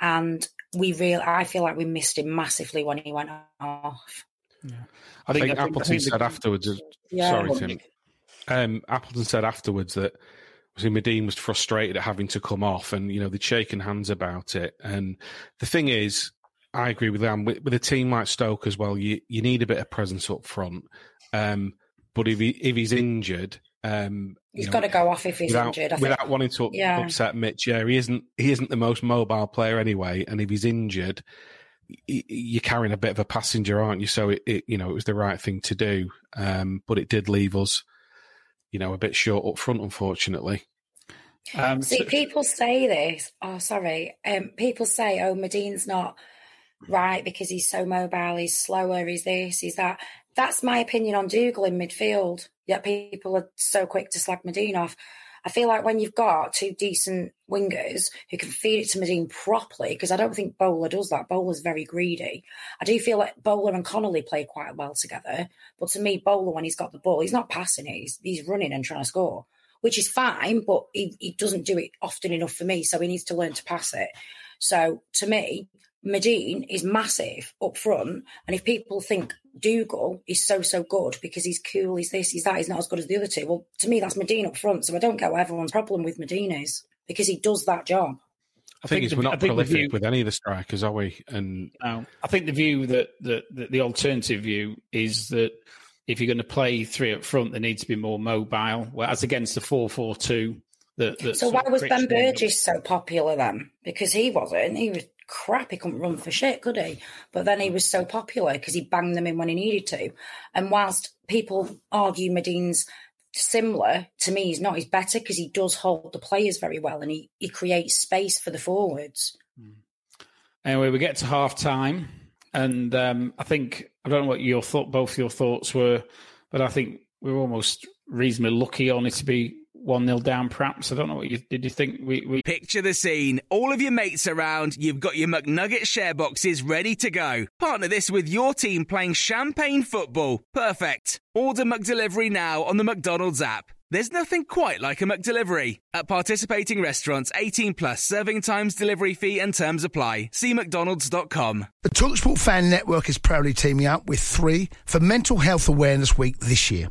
[SPEAKER 4] And we real I feel like we missed him massively when he went off.
[SPEAKER 5] I think,
[SPEAKER 2] I think- I
[SPEAKER 5] Appleton
[SPEAKER 2] think
[SPEAKER 5] said
[SPEAKER 2] the-
[SPEAKER 5] afterwards.
[SPEAKER 4] Yeah.
[SPEAKER 5] sorry,
[SPEAKER 2] Go on,
[SPEAKER 5] Tim. Um, Appleton said afterwards that obviously Madine was frustrated at having to come off, and you know they'd shaken hands about it. And the thing is, I agree with them. With, with a team like Stoke as well, you you need a bit of presence up front. Um, but if he if he's injured, um,
[SPEAKER 4] He's
[SPEAKER 5] you know,
[SPEAKER 4] got to go off if he's
[SPEAKER 5] without,
[SPEAKER 4] injured. I think.
[SPEAKER 5] without wanting to
[SPEAKER 4] Yeah.
[SPEAKER 5] upset Mitch, yeah, he isn't he isn't the most mobile player anyway, and if he's injured, y- you're carrying a bit of a passenger, aren't you? So it, it you know it was the right thing to do, um, but it did leave us, you know, a bit short up front, unfortunately.
[SPEAKER 2] Um,
[SPEAKER 4] See,
[SPEAKER 2] so-
[SPEAKER 4] people say this. Oh, sorry. Um, people say, "Oh, Madine's not right because he's so mobile. He's slower. He's this. He's that." That's my opinion on Dougal in midfield. Yet people are so quick to slag Madine off. I feel like when you've got two decent wingers who can feed it to Madine properly, because I don't think Bowler does that. Bowler's very greedy. I do feel like Bowler and Connolly play quite well together. But to me, Bowler, when he's got the ball, he's not passing it. He's, he's running and trying to score which is fine, but he, he doesn't do it often enough for me. So he needs to learn to pass it. So to me, Madine is massive up front. And if people think Dougal is so, so good because he's cool, he's this, he's that, he's not as good as the other two, well, to me, that's Madine up front. So I don't get what everyone's problem with Madine is because he does that job.
[SPEAKER 5] I think,
[SPEAKER 2] think the-
[SPEAKER 5] we're not
[SPEAKER 2] think
[SPEAKER 5] prolific
[SPEAKER 2] view-
[SPEAKER 5] with any of the strikers, are we? And
[SPEAKER 2] No, I think the view that, that, that the alternative view is that if you're going to play three up front, they need to be more mobile. Whereas against the four four two, that, that
[SPEAKER 4] So why was Ben
[SPEAKER 2] Crichton-
[SPEAKER 4] Burgess so popular then? Because he wasn't. He was crap. He couldn't run for shit, could he? But then he was so popular because he banged them in when he needed to. And whilst people argue Madine's similar, to me, he's not. He's better because he does hold the players very well and he, he creates space for the forwards.
[SPEAKER 2] Anyway, we get to half time, and um, I think I don't know what your thought, both your thoughts were, but I think we're almost reasonably lucky only to be one 0 down. Perhaps I don't know what you did. You think we, we
[SPEAKER 7] Picture the scene. All of your mates around, you've got your McNugget share boxes ready to go. Partner this with your team playing champagne football. Perfect. Order McDelivery now on the McDonald's app. There's nothing quite like a McDelivery. At participating restaurants, 18 plus serving times, delivery fee and terms apply. See mcdonalds.com.
[SPEAKER 8] The Talksport Fan Network is proudly teaming up with three for Mental Health Awareness Week this year.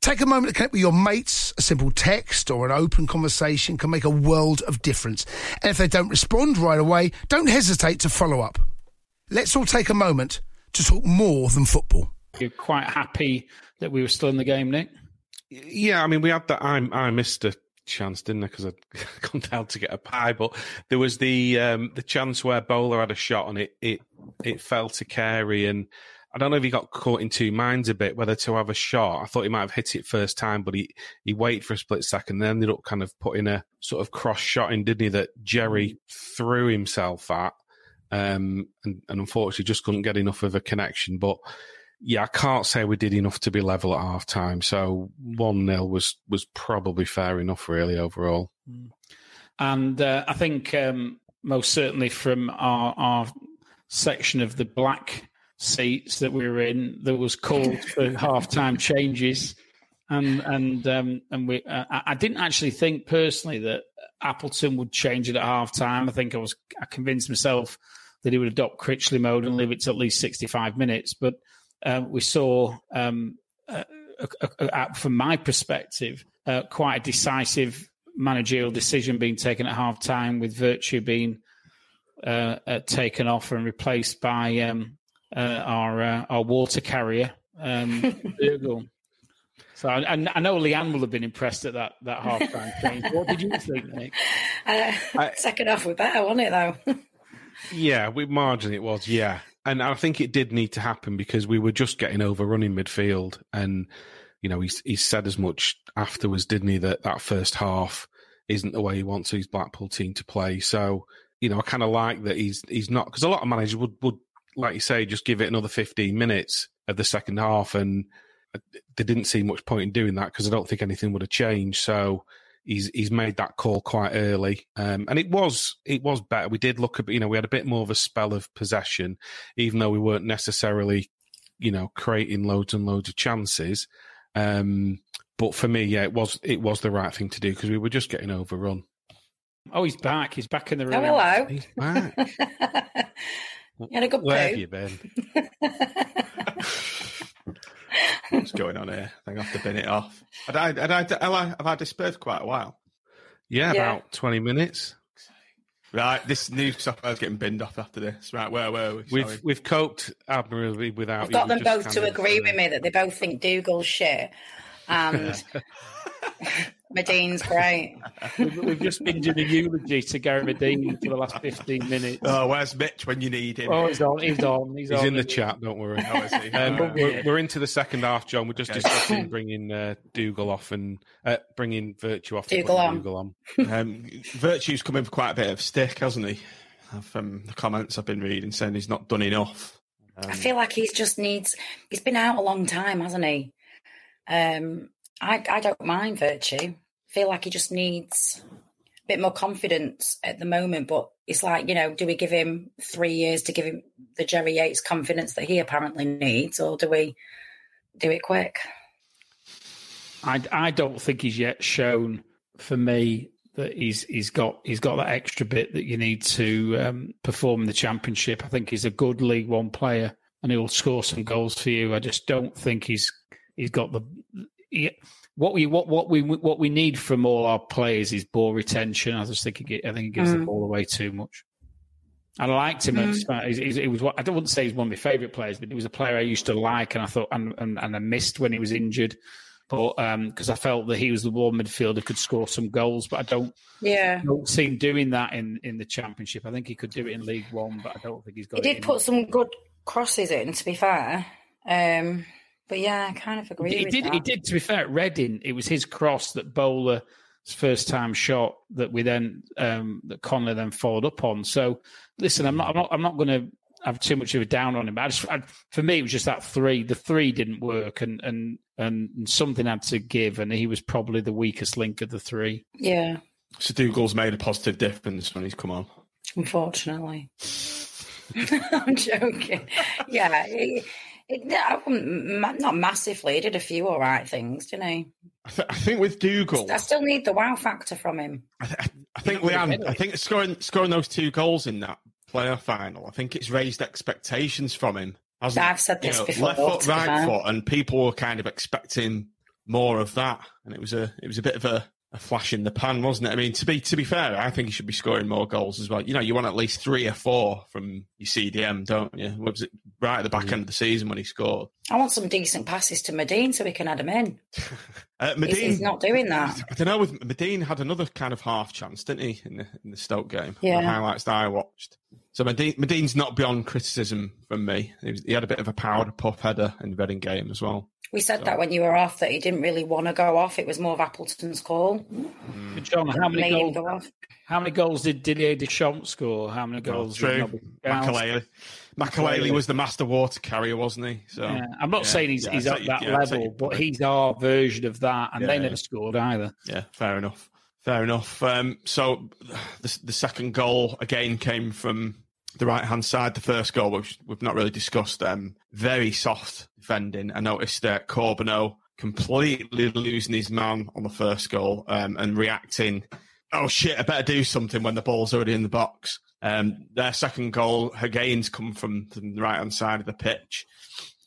[SPEAKER 8] Take a moment to connect with your mates. A simple text or an open conversation can make a world of difference. And if they don't respond right away, don't hesitate to follow up. Let's all take a moment to talk more than football.
[SPEAKER 2] you're quite happy that we were still in the game, Nick.
[SPEAKER 5] Yeah, I mean, we had that. I I missed a chance, didn't I? Because I'd gone down to get a pie. But there was the um, the chance where Bowler had a shot and it it it fell to Carey, and I don't know if he got caught in two minds a bit whether to have a shot. I thought he might have hit it first time, but he he waited for a split second, then ended up kind of putting a sort of cross shot in, didn't he? That Jerry threw himself at, um, and, and unfortunately just couldn't get enough of a connection, but yeah, I can't say we did enough to be level at half time. So one 0 was was probably fair enough, really overall.
[SPEAKER 2] And uh, I think um, most certainly from our, our section of the black seats that we were in, there was called for half-time changes, and and um, and we. Uh, I didn't actually think personally that Appleton would change it at half-time. I think I was I convinced myself that he would adopt Critchley mode and leave it to at least sixty-five minutes, but uh, we saw. Um, uh, from my perspective, uh, quite a decisive managerial decision being taken at half time, with Virtue being uh, uh, taken off and replaced by um, uh, our uh, our water carrier, um, Virgil. So I, I I know Leanne will have been impressed at that that half time change. What did you think, Nick?
[SPEAKER 4] Uh, second half was better, wasn't it, though?
[SPEAKER 5] Yeah, with margin it was, yeah. And I think it did need to happen because we were just getting overrun in midfield. And, you know, he, he said as much afterwards, didn't he, that that first half isn't the way he wants his Blackpool team to play. So, you know, I kind of like that he's he's not, because a lot of managers would, would, like you say, just give it another 15 minutes of the second half. And they didn't see much point in doing that because I don't think anything would have changed. So, he's he's made that call quite early, um, and it was it was better. We did look a bit, you know, we had a bit more of a spell of possession, even though we weren't necessarily, you know, creating loads and loads of chances. Um, but for me, yeah, it was it was the right thing to do because we were just getting overrun.
[SPEAKER 2] Oh, he's back. He's back in the room.
[SPEAKER 4] Oh, hello.
[SPEAKER 5] He's back.
[SPEAKER 4] You had a good
[SPEAKER 5] Where
[SPEAKER 4] poo.
[SPEAKER 5] have you been?
[SPEAKER 1] What's going on here? I think I have to bin it off. Had I, had I, have I, have I dispersed quite a while?
[SPEAKER 5] Yeah,
[SPEAKER 4] Yeah.
[SPEAKER 5] about twenty minutes.
[SPEAKER 1] Right, this new software is getting binned off after this. Right, where were we?
[SPEAKER 5] We've
[SPEAKER 1] Sorry.
[SPEAKER 5] we've coped admirably without.
[SPEAKER 4] I've got
[SPEAKER 5] We've
[SPEAKER 4] them both to agree
[SPEAKER 5] uh,
[SPEAKER 4] with me that they both think Dougal's shit and Madine's great.
[SPEAKER 2] We've, we've just been doing a eulogy to Gary Madine for the last 15 minutes.
[SPEAKER 1] Oh, where's Mitch when you need him?
[SPEAKER 2] Oh, he's on. He's on. He's,
[SPEAKER 5] He's
[SPEAKER 2] on.
[SPEAKER 5] in the chat. Don't worry.
[SPEAKER 1] Oh, he?
[SPEAKER 5] Um,
[SPEAKER 1] Alright.
[SPEAKER 5] we're, we're into the second half, John. We're just
[SPEAKER 1] Okay.
[SPEAKER 5] discussing bringing uh, Dougal off and uh, bringing Virtue off.
[SPEAKER 4] Dougal on.
[SPEAKER 5] Dougal on.
[SPEAKER 1] Um, Virtue's come in for quite a bit of stick, hasn't he? From the comments I've been reading, saying he's not done enough.
[SPEAKER 4] I feel like he just needs. He's been out a long time, hasn't he? Um, I I don't mind Virtue. I feel like he just needs a bit more confidence at the moment. But it's like you know, do we give him three years to give him the Jerry Yates confidence that he apparently needs, or do we do it quick?
[SPEAKER 2] I, I don't think he's yet shown for me that he's he's got he's got that extra bit that you need to um, perform in the championship. I think he's a good League One player and he'll score some goals for you. I just don't think he's he's got the. What we what what we what we need from all our players is ball retention. I just think he, I think he gives mm. the ball away too much. I liked him. Mm. He's, he's, he was. I don't want to say he's one of my favourite players, but he was a player I used to like, and I thought and and, and I missed when he was injured. But because um, I felt that he was the one midfielder could score some goals, but I don't.
[SPEAKER 4] Yeah.
[SPEAKER 2] I don't see him doing that in in the championship. I think he could do it in League One, but I don't think he's got.
[SPEAKER 4] He did put some good crosses in, to be fair. Um, but yeah, I kind of agree.
[SPEAKER 2] He,
[SPEAKER 4] he
[SPEAKER 2] did.
[SPEAKER 4] That.
[SPEAKER 2] He did. To be fair, at Reading, it was his cross that Bowler first time shot that we then um, that Connolly then followed up on. So listen, I'm not I'm not I'm not going to have too much of a down on him. I just I, for me it was just that three. The three didn't work, and and and something had to give, and he was probably the weakest link of the three.
[SPEAKER 4] Yeah.
[SPEAKER 1] So Dougal's made a positive difference when he's come on.
[SPEAKER 4] Unfortunately. I'm joking. Yeah, it, it, not massively. He did a few all right things, didn't he?
[SPEAKER 1] I, th- I think with Dougal,
[SPEAKER 4] I still need the wow factor from him.
[SPEAKER 1] I, th- I think Leanne, I think scoring scoring those two goals in that player final, I think it's raised expectations from him.
[SPEAKER 4] I've said this
[SPEAKER 1] you know,
[SPEAKER 4] before.
[SPEAKER 1] Left foot, right foot, and people were kind of expecting more of that, and it was a it was a bit of a a flash in the pan, wasn't it? I mean, to be to be fair, I think he should be scoring more goals as well. You know, you want at least three or four from your CDM, don't you? What was it right at the back end of the season when he scored?
[SPEAKER 4] I want some decent passes to Madine so we can add him in.
[SPEAKER 1] uh, Madine,
[SPEAKER 4] he's, he's, not doing that.
[SPEAKER 1] I don't know. With Madine had another kind of half chance, didn't he, in the in the Stoke game?
[SPEAKER 4] Yeah,
[SPEAKER 1] the highlights that I watched. So Madine, Madine's not beyond criticism from me. He, was, he had a bit of a powered puff header in the Reading game as well.
[SPEAKER 4] We said so. that when you were off that he didn't really want to go off. It was more of Appleton's call.
[SPEAKER 2] Mm. John, how many goals? Go how many goals did Didier Deschamps score? How many goals?
[SPEAKER 1] Oh, true. Makelele. Makelele was the master water carrier, wasn't he? So
[SPEAKER 2] yeah. I'm not yeah. saying he's, yeah, he's at that level, but he's our version of that, and they never scored either.
[SPEAKER 1] Yeah, fair enough. Fair enough. Um, so the, the second goal again came from the right hand side. The first goal, which we've not really discussed, um, very soft defending. I noticed that uh, completely losing his man on the first goal um, and reacting. Oh shit! I better do something when the ball's already in the box. Um, their second goal again's come from, from the right hand side of the pitch.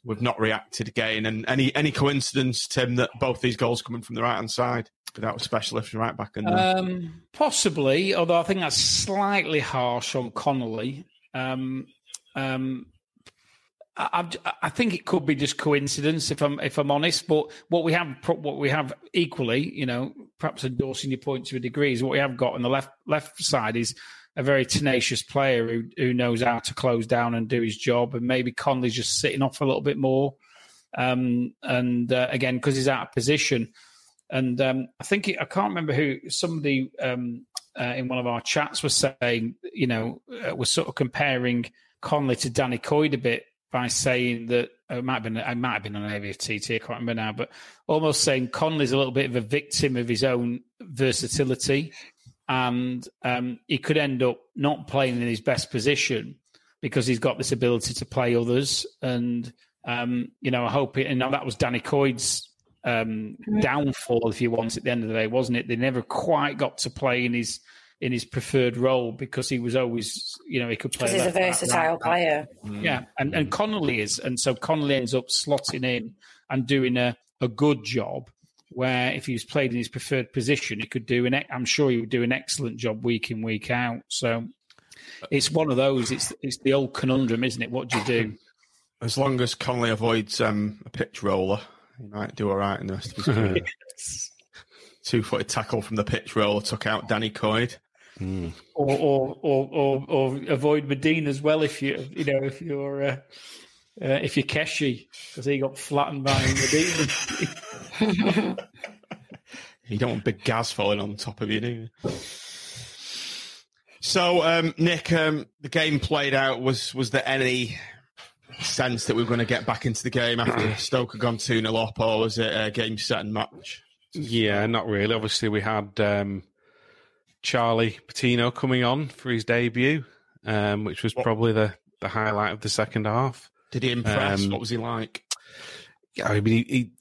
[SPEAKER 1] We've not reacted again, and any any coincidence, Tim, that both these goals coming from the right hand side without a specialist right back in there?
[SPEAKER 2] Um, possibly, although I think that's slightly harsh on Connolly. Um, um, I, I, think it could be just coincidence, if I'm if I'm honest. But what we have, what we have equally, you know, perhaps endorsing your point to a degree, is what we have got on the left left side is a very tenacious player who who knows how to close down and do his job, and maybe Connolly's just sitting off a little bit more. Um, and uh, again, because he's out of position, and um, I think it, I can't remember who somebody um, uh, in one of our chats was saying, you know, uh, was sort of comparing Connolly to Danny Coid a bit by saying that uh, it might have been I might have been on AVFTT, I can't remember now, but almost saying Connolly's a little bit of a victim of his own versatility, and um, he could end up not playing in his best position because he's got this ability to play others. And um, you know, I hope it. And that was Danny Coid's um, downfall, if you want, at the end of the day, wasn't it? They never quite got to play in his in his preferred role because he was always, you know, he could play.
[SPEAKER 4] Because he's a versatile right, player.
[SPEAKER 2] Mm. Yeah, and and Connolly is, and so Connolly ends up slotting in and doing a, a good job. Where if he was played in his preferred position, he could do an. I'm sure he would do an excellent job week in week out. So it's one of those. It's it's the old conundrum, isn't it? What do you do?
[SPEAKER 1] As long as Connolly avoids um, a pitch roller, he might do all right in the rest of his career. Two footed tackle from the pitch roll took out Danny Coid.
[SPEAKER 2] Mm. Or, or, or, or, or avoid Madine as well if you you know if you're uh, uh, if you're Keshi because he got flattened by Madine.
[SPEAKER 1] you don't want big gas falling on top of you, do you? So, um, Nick, um, the game played out. Was was there any sense that we were going to get back into the game after Stoke had gone 2 0 up, or was it a game set and match?
[SPEAKER 5] Yeah, not really. Obviously, we had um, Charlie Patino coming on for his debut, um, which was probably the, the highlight of the second half.
[SPEAKER 1] Did he impress? Um, what was he like?
[SPEAKER 5] Yeah, I mean, he, he,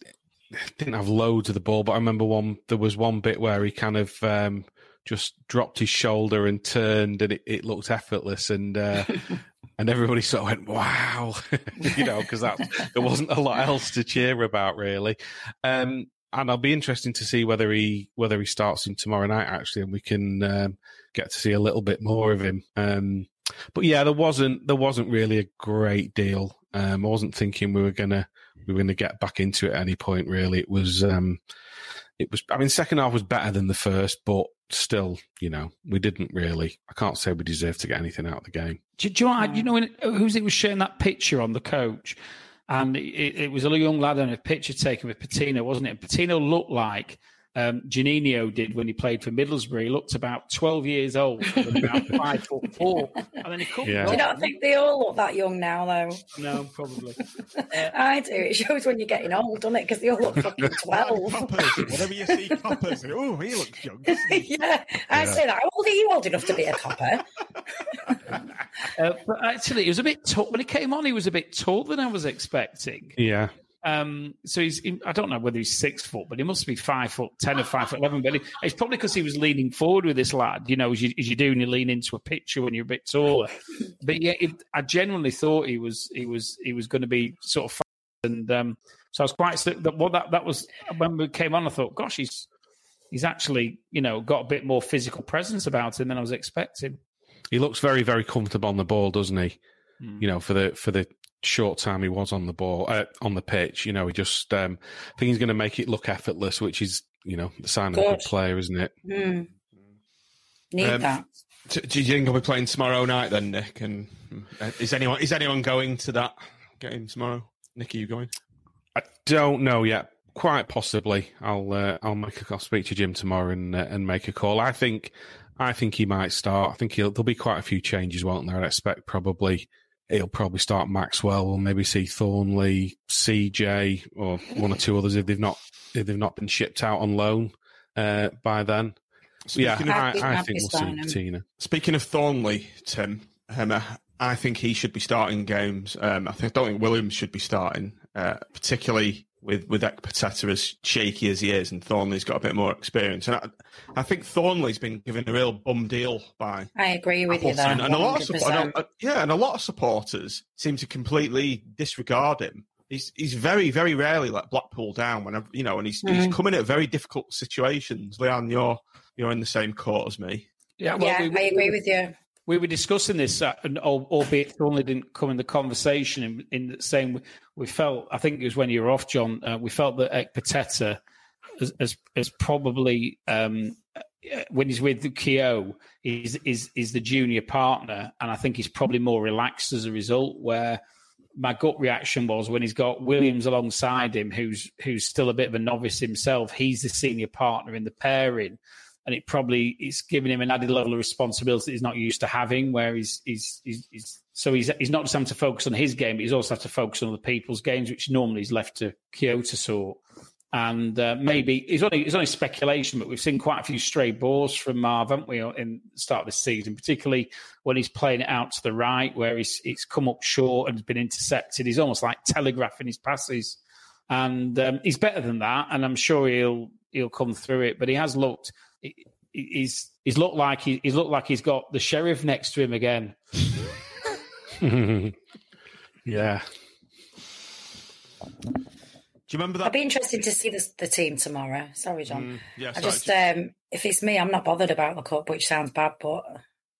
[SPEAKER 5] didn't have loads of the ball, but I remember one. There was one bit where he kind of um, just dropped his shoulder and turned, and it, it looked effortless. And uh, and everybody sort of went, "Wow," you know, because that there wasn't a lot else to cheer about really. Um, and I'll be interesting to see whether he whether he starts him tomorrow night actually, and we can um, get to see a little bit more of him. Um, but yeah, there wasn't there wasn't really a great deal. Um, I wasn't thinking we were gonna we were gonna get back into it at any point. Really, it was um, it was. I mean, second half was better than the first, but still, you know, we didn't really. I can't say we deserved to get anything out of the game.
[SPEAKER 2] Do, do you know? what- You know, when, who's it was sharing that picture on the coach, and it, it was a young lad and a picture taken with Patino, wasn't it? Patino looked like um, Juninho did when he played for Middlesbrough. He looked about twelve years old, about five foot four, and then he couldn't.
[SPEAKER 5] Yeah.
[SPEAKER 4] Do you not think they all look that young now, though?
[SPEAKER 2] No, probably.
[SPEAKER 4] I do. It shows when you're getting old, doesn't it? Because they all look fucking 12.
[SPEAKER 1] Coppers. Whenever you see coppers, oh, he looks young. doesn't he?
[SPEAKER 4] yeah, I say that. How old are you old enough to be a copper?
[SPEAKER 2] Uh, but actually, he was a bit tall. When he came on, he was a bit taller than I was expecting.
[SPEAKER 5] Yeah,
[SPEAKER 2] Um, so he's, I don't know whether he's six foot, but he must be five foot ten or five foot eleven. But he- it's probably because he was leaning forward with this lad. You know, as you, as you do when you lean into a picture when you're a bit taller. But yeah, it, I genuinely thought he was he was he was going to be sort of fast, and um, so I was quite that well that that was when we came on. I thought, gosh, he's he's actually you know got a bit more physical presence about him than I was expecting.
[SPEAKER 5] he looks very very comfortable on the ball, doesn't he?
[SPEAKER 2] Hmm.
[SPEAKER 5] You know, for the for the short time he was on the ball uh, on the pitch, you know, he just um, I think he's going to make it look effortless, which is you know the sign of a good
[SPEAKER 4] Good.
[SPEAKER 5] player, isn't it?
[SPEAKER 4] Hmm. Need
[SPEAKER 1] Um,
[SPEAKER 4] that.
[SPEAKER 1] Do, do you think he'll be playing tomorrow night then, Nick? And uh, is anyone is anyone going to that game tomorrow? Nick, are you going?
[SPEAKER 5] I don't know yet. Quite possibly, I'll uh, I'll make a, I'll speak to Jim tomorrow and uh, and make a call. I think I think he might start. I think he'll, there'll be quite a few changes, won't there? I expect probably he'll probably start Maxwell. We'll maybe see Thorniley, CJ, or one or two others if they've not if they've not been shipped out on loan uh, by then. yeah,
[SPEAKER 1] Speaking of-
[SPEAKER 5] I,
[SPEAKER 4] I think
[SPEAKER 5] I
[SPEAKER 4] that'd
[SPEAKER 5] think
[SPEAKER 4] be
[SPEAKER 5] we'll see
[SPEAKER 4] starting.
[SPEAKER 5] Patino.
[SPEAKER 1] Speaking of Thorniley, Tim, um, I think he should be starting games. Um, I think, I, don't think Williams should be starting, uh, particularly with with Ekpiteta as shaky as he is, and Thorniley's got a bit more experience. And I, I think Thorniley's been given a real bum deal by
[SPEAKER 4] I agree with you there.
[SPEAKER 1] Appleton, and a lot of support, and a- yeah, and a lot of supporters seem to completely disregard him. He's he's very very rarely let Blackpool down whenever you know, and he's
[SPEAKER 4] Mhm.
[SPEAKER 1] he's coming at very difficult situations. Leanne, you're you're in the same court as me.
[SPEAKER 2] Yeah,
[SPEAKER 4] yeah, I agree with you.
[SPEAKER 2] We were discussing this, uh, and albeit it only didn't come in the conversation. In, in the same, we, we felt. I think it was when you were off, John. Uh, we felt that Ekpiteta has, has probably um, uh, when he's with Keogh is is is the junior partner, and I think he's probably more relaxed as a result. Where my gut reaction was when he's got Williams alongside him, who's who's still a bit of a novice himself. He's the senior partner in the pairing and it probably it's giving him an added level of responsibility he's not used to having. Where he's he's he's, he's so he's he's not just having to focus on his game, but he's also have to focus on other people's games, which normally is left to Kyoto sort. And uh, maybe it's only it's only speculation, but we've seen quite a few stray balls from Marv, haven't we, in the start of the season, particularly when he's playing it out to the right, where he's it's come up short and been intercepted. He's almost like telegraphing his passes, and um, he's better than that. And I'm sure he'll he'll come through it. But he has looked he's he's looked like he, he's looked like he's got the sheriff next to him again.
[SPEAKER 5] yeah.
[SPEAKER 1] Do you remember that?
[SPEAKER 4] I'd be interested to see this, the team tomorrow. Sorry, John.
[SPEAKER 1] Mm, yeah,
[SPEAKER 4] I
[SPEAKER 1] sorry,
[SPEAKER 4] just, um, if it's me, I'm not bothered about the cup, which sounds bad, but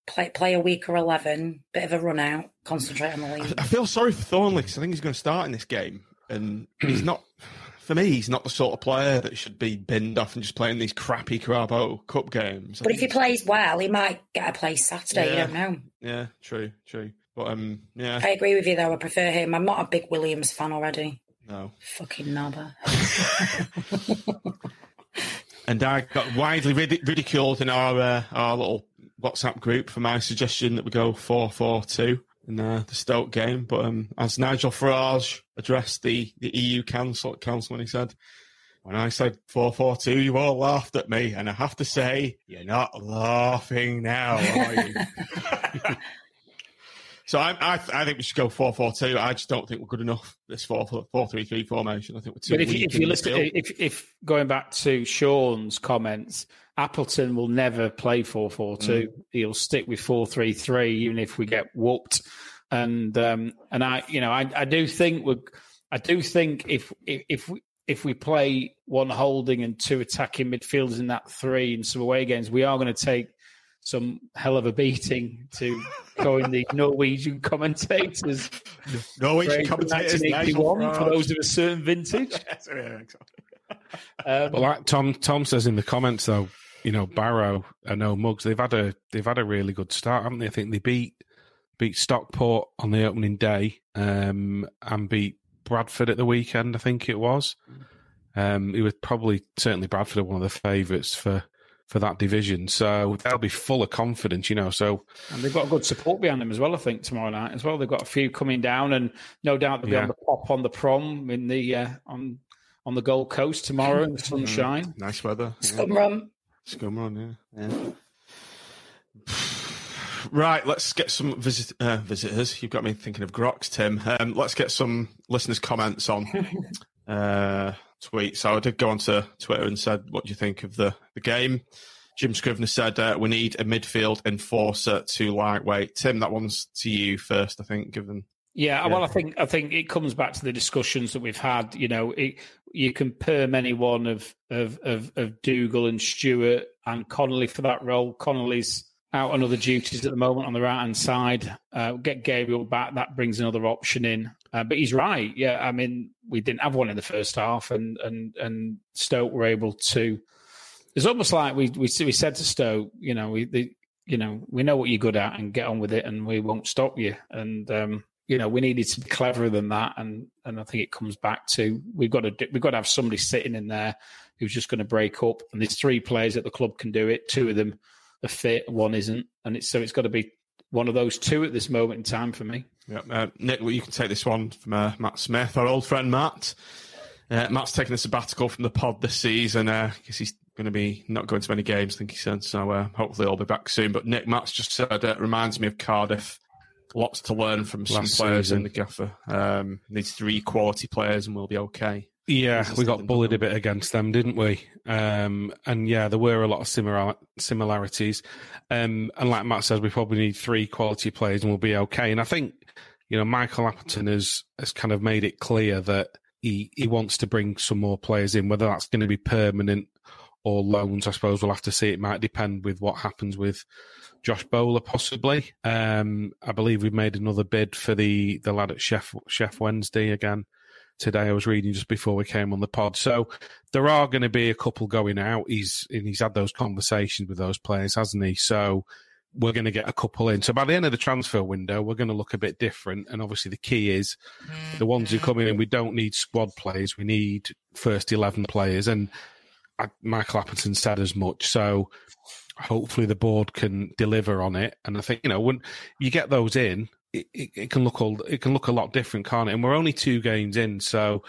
[SPEAKER 4] play play a week or eleven, bit of a run out, concentrate on the league.
[SPEAKER 1] I feel sorry for Thorniley because I think he's going to start in this game, and he's not. For me, he's not the sort of player that should be binned off and just playing these crappy Carabao Cup games. I
[SPEAKER 4] But if he plays well, he might get a place Saturday.
[SPEAKER 1] Yeah.
[SPEAKER 4] You don't know.
[SPEAKER 1] yeah, true, true. But um, yeah,
[SPEAKER 4] I agree with you though. I prefer him. I'm not a big Williams fan already.
[SPEAKER 1] no.
[SPEAKER 4] Fucking knobber.
[SPEAKER 1] And I got widely rid- ridiculed in our uh, our little WhatsApp group for my suggestion that we go four four two in uh, the Stoke game. But um, as Nigel Farage addressed the, the EU council council when he said, "When I said four four two, you all laughed at me," and I have to say, you're not laughing now, are you? So I, I, I think we should go four four two. I just don't think we're good enough. This four four three three formation. I think we're too
[SPEAKER 2] But if, you- if you listen, if if going back to Sean's comments, Appleton will never play four four two. He'll stick with four three three, even if we get whooped and um, and I, you know, I, I do think we I do think if if if we, if we play one holding and two attacking midfielders in that three in some away games, we are going to take some hell of a beating to coin the Norwegian commentators.
[SPEAKER 1] Norwegian commentators,
[SPEAKER 2] 1981 for those of a certain vintage.
[SPEAKER 5] um, but like Tom Tom says in the comments, though, you know Barrow and no Mugs, they've had a they've had a really good start, haven't they? I think they beat beat Stockport on the opening day um, and beat Bradford at the weekend. I think it was. Um, it was probably certainly Bradford one of the favourites for for that division. So they'll be full of confidence, you know. So
[SPEAKER 2] and they've got good support behind them as well. I think tomorrow night as well. They've got a few coming down, and no doubt they'll be
[SPEAKER 5] Yeah.
[SPEAKER 2] on the pop on the prom in the uh, on on the Gold Coast tomorrow in the sunshine.
[SPEAKER 1] Nice weather.
[SPEAKER 4] Scum rum.
[SPEAKER 1] Scum run, yeah. yeah. Right, let's get some visit, uh, visitors. You've got me thinking of Grox, Tim. Um, let's get some listeners' comments on uh, tweets. So I did go onto Twitter and said, "What do you think of the, the game?" Jim Scrivener said, uh, "We need a midfield enforcer to lightweight." Tim, that one's to you first, I think. Given
[SPEAKER 2] Yeah, well, I think I think it comes back to the discussions that we've had. You know, it, you can perm any one of of of, of Dougal and Stewart and Connolly for that role. Connolly's out on other duties at the moment on the right hand side. Uh, get Gabriel back, that brings another option in. Uh, but he's right. Yeah, I mean, we didn't have one in the first half, and and and Stoke were able to. It's almost like we we we said to Stoke, you know, we the, you know we know what you're good at, and get on with it, and we won't stop you. And um, you know, we needed to be cleverer than that, and and I think it comes back to we've got to do, we've got to have somebody sitting in there who's just going to break up. And there's three players at the club can do it. Two of them are fit, one isn't, and it's so it's got to be one of those two at this moment in time for me.
[SPEAKER 1] Yeah, uh, Nick, well, you can take this one from uh, Matt Smith, our old friend Matt. Uh, Matt's taking a sabbatical from the pod this season. Uh, I guess he's going to be not going to many games, I think he said. So uh, hopefully he'll be back soon. But Nick Matt's just said it reminds me of Cardiff. Lots to learn from some
[SPEAKER 5] Last
[SPEAKER 1] players
[SPEAKER 5] season.
[SPEAKER 1] in the gaffer. Um, needs three quality players and we'll be okay.
[SPEAKER 5] Yeah, we got bullied a bit against them, didn't we? Um, and yeah, there were a lot of similar similarities. Um, and like Matt says, we probably need three quality players and we'll be okay. And I think, you know, Michael Appleton has has kind of made it clear that he he wants to bring some more players in, whether that's going to be permanent or loans. I suppose we'll have to see. It might depend with what happens with Josh Bowler, possibly. Um, I believe we've made another bid for the the lad at Chef Chef Wednesday again today. I was reading just before we came on the pod. So there are going to be a couple going out. He's and he's had those conversations with those players, hasn't he? So we're going to get a couple in. So by the end of the transfer window, we're going to look a bit different. And obviously, the key is the ones who come in. We don't need squad players. We need first eleven players. And Michael Appleton said as much. So hopefully, the board can deliver on it. And I think you know when you get those in, it, it, it can look all, it can look a lot different, can't it? And we're only two games in, so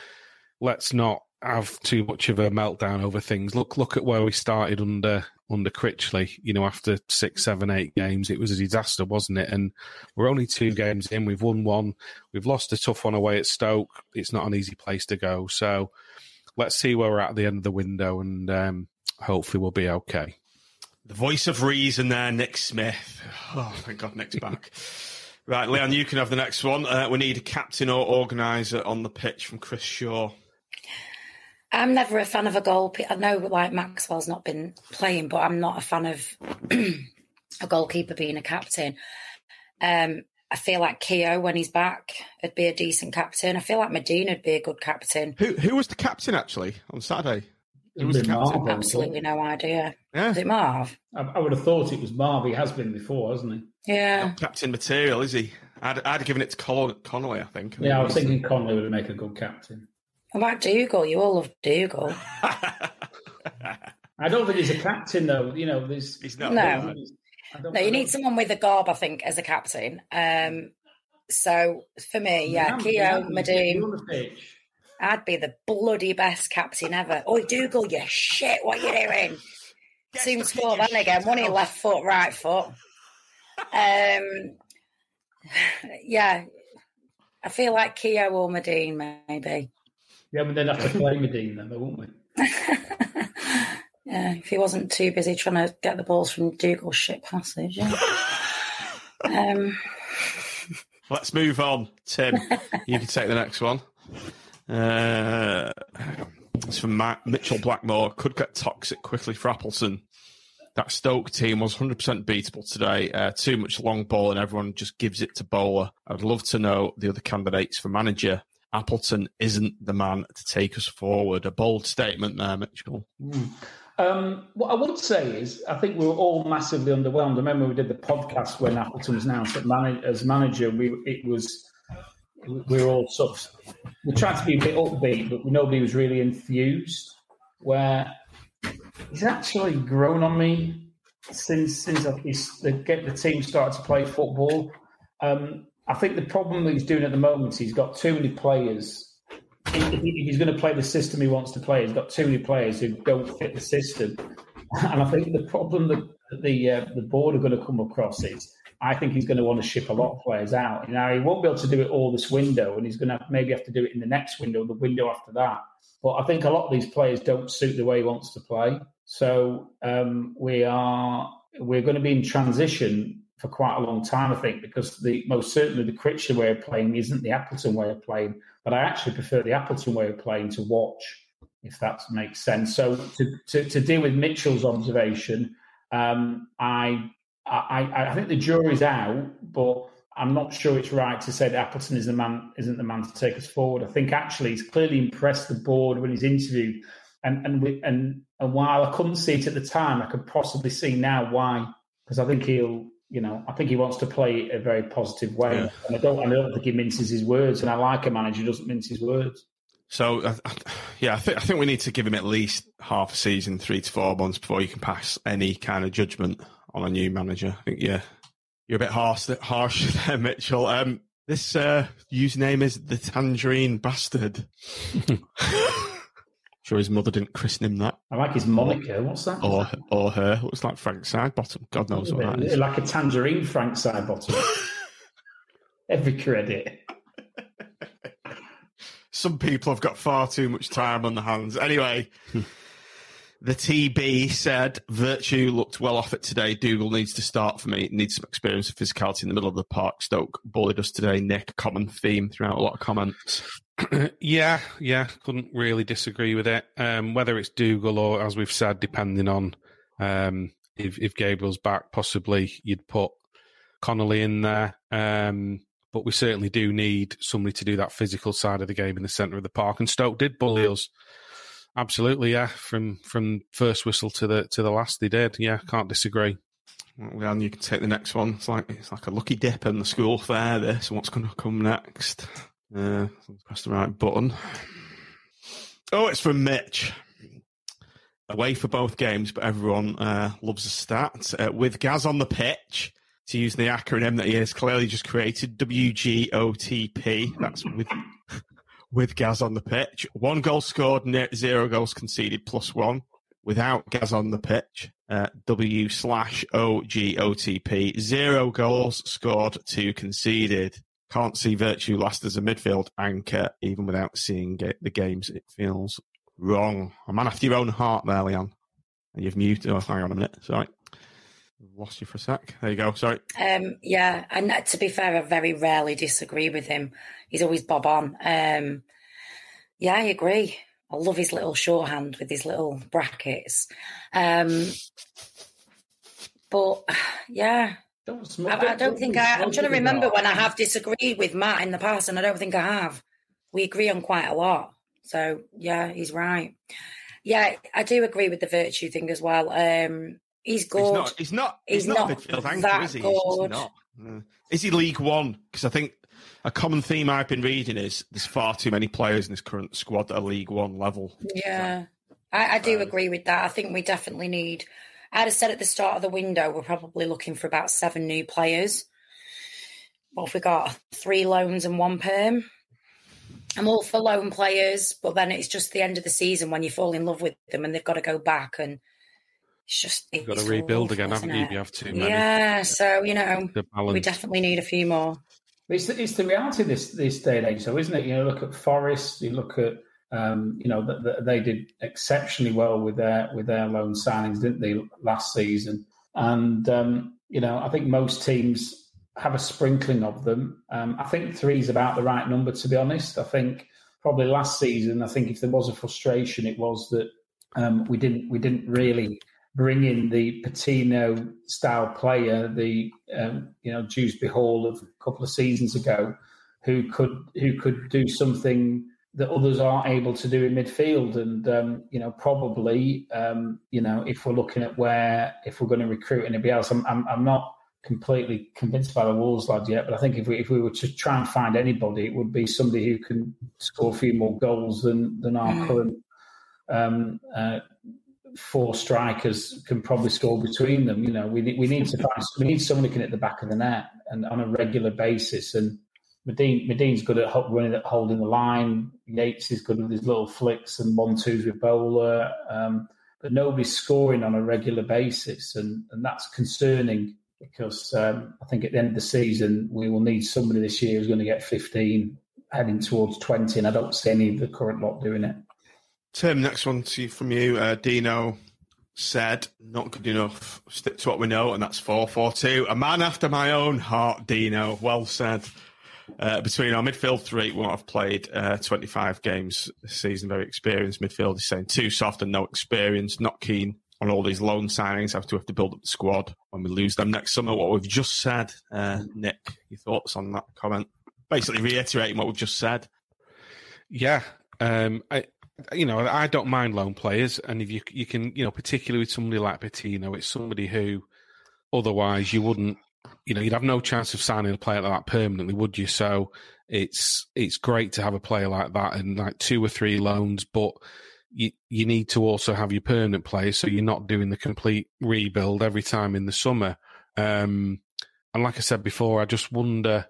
[SPEAKER 5] let's not have too much of a meltdown over things. Look, look at where we started under under Critchley. You know, after six, seven, eight games, it was a disaster, wasn't it? And we're only two games in. We've won one. We've lost a tough one away at Stoke. It's not an easy place to go. So let's see where we're at at the end of the window, and um, hopefully we'll be okay.
[SPEAKER 1] The voice of reason there, Nick Smith. Oh, thank God Nick's back. Right, Leon, you can have the next one. Uh, we need a captain or organiser on the pitch from Chris Shaw.
[SPEAKER 4] I'm never a fan of a goal. I know, like Maxwell's not been playing, but I'm not a fan of a goalkeeper being a captain. Um, I feel like Keogh, when he's back, would be a decent captain. I feel like Medina would be a good captain.
[SPEAKER 1] Who who was the captain actually on Saturday? Who
[SPEAKER 2] It
[SPEAKER 1] was captain?
[SPEAKER 2] Marv.
[SPEAKER 4] Absolutely no idea.
[SPEAKER 1] Yeah.
[SPEAKER 4] Is it Marv?
[SPEAKER 2] I, I would have thought it was Marv. He has been before, hasn't he?
[SPEAKER 4] Yeah.
[SPEAKER 1] Captain material, is he? I'd, I'd given it to Col- Connolly, I think.
[SPEAKER 2] Yeah, I was thinking Connolly would make a good captain.
[SPEAKER 4] What about Dougal? You all love Dougal.
[SPEAKER 2] I don't think he's a captain though. You know, there's
[SPEAKER 1] he's
[SPEAKER 4] No. No.
[SPEAKER 2] Don't,
[SPEAKER 4] No, you need someone with a garb, I think, as a captain. Um, so for me, yeah,
[SPEAKER 2] Ram-
[SPEAKER 4] Keogh,
[SPEAKER 2] Ram- you
[SPEAKER 4] Madine.
[SPEAKER 2] on the pitch.
[SPEAKER 4] I'd be the bloody best captain ever. Oi, Dougal, you shit, what are you doing? Soon score then again. One in left foot, right foot. Um, yeah, I feel like Keogh or Medine, maybe.
[SPEAKER 2] Yeah, but they'd have to play Medina, though, wouldn't we?
[SPEAKER 4] Yeah, if he wasn't too busy trying to get the balls from Dougal's shit passage. Yeah. um,
[SPEAKER 1] Let's move on. Tim, you can take the next one. Uh, it's from Matt, Mitchell Blackmore. Could get toxic quickly for Appleton. That Stoke team was 100% beatable today. Uh, too much long ball and everyone just gives it to Bowler. I'd love to know the other candidates for manager. Appleton isn't the man to take us forward. A bold statement there, Mitchell.
[SPEAKER 2] Mm. Um, what I would say is, I think we were all massively underwhelmed. I remember we did the podcast when Appleton was announced as manager. We it was we were all sort of we tried to be a bit upbeat, but nobody was really enthused. Where he's actually grown on me since since the get the team started to play football. Um, I think the problem that he's doing at the moment is he's got too many players if he's going to play the system he wants to play, he's got too many players who don't fit the system. And I think the problem that the uh, the board are going to come across is I think he's going to want to ship a lot of players out. Now he won't be able to do it all this window, and he's going to maybe have to do it in the next window, the window after that. But I think a lot of these players don't suit the way he wants to play. So um, we are we're going to be in transition for quite a long time, I think, because the most certainly the Critchley way of playing isn't the Appleton way of playing. But I actually prefer the Appleton way of playing to watch, if that makes sense. So to, to, to deal with Mitchell's observation, um, I, I I think the jury's out, but I'm not sure it's right to say that Appleton is the man isn't the man to take us forward. I think actually he's clearly impressed the board when he's interviewed, and and we, and and while I couldn't see it at the time, I could possibly see now why because I think he'll you know, I think he wants to play a very positive way. Yeah. And I don't, I don't think he minces his words. And I like a manager who doesn't mince his words.
[SPEAKER 1] So, uh, yeah, I think I think we need to give him at least half a season, three to four months before you can pass any kind of judgment on a new manager. I think, yeah, you're a bit harsh, harsh there, Mitchell. Um, this uh, username is the Tangerine Bastard. Sure, his mother didn't christen him that.
[SPEAKER 2] I like his moniker. What's that?
[SPEAKER 1] Or or her. Looks like Frank Sidebottom. God knows what that is.
[SPEAKER 2] Like a tangerine Frank Sidebottom. Every credit.
[SPEAKER 1] Some people have got far too much time on their hands. Anyway, the TB said Virtue looked well off it today. Dougall needs to start for me. Needs some experience of physicality in the middle of the park. Stoke bullied us today. Nick, common theme throughout a lot of comments.
[SPEAKER 5] yeah, yeah, couldn't really disagree with it. Um, whether it's Dougall or, as we've said, depending on um, if, if Gabriel's back, possibly you'd put Connolly in there. Um, but we certainly do need somebody to do that physical side of the game in the centre of the park. And Stoke did bully us. Absolutely, yeah. From from first whistle to the to the last, they did. Yeah, can't disagree.
[SPEAKER 1] Well, and you can take the next one. It's like it's like a lucky dip in the school fair. This, what's going to come next? Uh, press the right button. Oh, it's from Mitch. Away for both games, but everyone uh, loves a stat. Uh, with Gaz on the pitch, to use the acronym that he has clearly just created, WGOTP. That's with with Gaz on the pitch. One goal scored, zero goals conceded, plus one. Without Gaz on the pitch, uh, W slash OGOTP. Zero goals scored, two conceded can't see Virtue last as a midfield anchor, even without seeing the games. It feels wrong. A man after your own heart there, Leon. And you've muted. Oh, hang on a minute. Sorry. Lost you for a sec. There you go. Sorry.
[SPEAKER 4] Um, yeah, and to be fair, I very rarely disagree with him. He's always bob on. Um, yeah, I agree. I love his little shorthand with his little brackets. Um, but yeah, don't smoke. I, I don't think I. I'm trying to remember when I have disagreed with Matt in the past, and I don't think I have. We agree on quite a lot. So yeah, he's right. Yeah, I do agree with the virtue thing as well. Um, he's good. He's
[SPEAKER 1] not. He's not. He's, he's not, not midfield anchor, that is he? Good. not. Uh, is he League One? Because I think a common theme I've been reading is there's far too many players in this current squad at a League One level.
[SPEAKER 4] Yeah, I, I do um, agree with that. I think we definitely need I'd have said at the start of the window, we're probably looking for about seven new players. Well, if we got three loans and one perm, I'm all for loan players, but then it's just the end of the season when you fall in love with them and they've got to go back and it's just
[SPEAKER 5] you've got to rebuild again, haven't you? You have too many.
[SPEAKER 4] Yeah, so you know we definitely need a few more.
[SPEAKER 2] It's the, it's the reality this this day and age, so isn't it? You know, look at Forest, you look at um, you know, that the, they did exceptionally well with their with their loan signings, didn't they, last season? And um, you know, I think most teams have a sprinkling of them. Um, I think three is about the right number, to be honest. I think probably last season, I think if there was a frustration, it was that um, we didn't we didn't really bring in the Patino style player, the um, you know Dewsbury Hall of a couple of seasons ago, who could who could do something that others aren't able to do in midfield. And um, you know, probably um, you know, if we're looking at where if we're going to recruit anybody else, I'm, I'm, I'm not completely convinced by the Wolves lad yet. But I think if we if we were to try and find anybody, it would be somebody who can score a few more goals than than our mm. current. Um, uh, four strikers can probably score between them. You know, we we need to find we need someone who can hit the back of the net and on a regular basis. And Madine Madine's good at running at holding the line. Yates is good with his little flicks and one twos with Bowler. Um, but nobody's scoring on a regular basis, and and that's concerning because um, I think at the end of the season we will need somebody this year who's going to get 15, heading towards 20, and I don't see any of the current lot doing it.
[SPEAKER 9] Tim, next one to from you. Uh, Dino said, not good enough. Stick to what we know, and that's 4 4 2. A man after my own heart, Dino. Well said. Uh, between our midfield three, we have played uh, 25 games this season, very experienced midfield. He's saying too soft and no experience, not keen on all these loan signings. Have to have to build up the squad when we lose them next summer. What we've just said, uh, Nick, your thoughts on that comment? Basically, reiterating what we've just said.
[SPEAKER 5] Yeah, um, I, you know, I don't mind loan players, and if you you can, you know, particularly with somebody like Patino, it's somebody who otherwise you wouldn't, you know, you'd have no chance of signing a player like that permanently, would you? So it's it's great to have a player like that and like two or three loans, but you you need to also have your permanent players, so you're not doing the complete rebuild every time in the summer. Um, and like I said before, I just wonder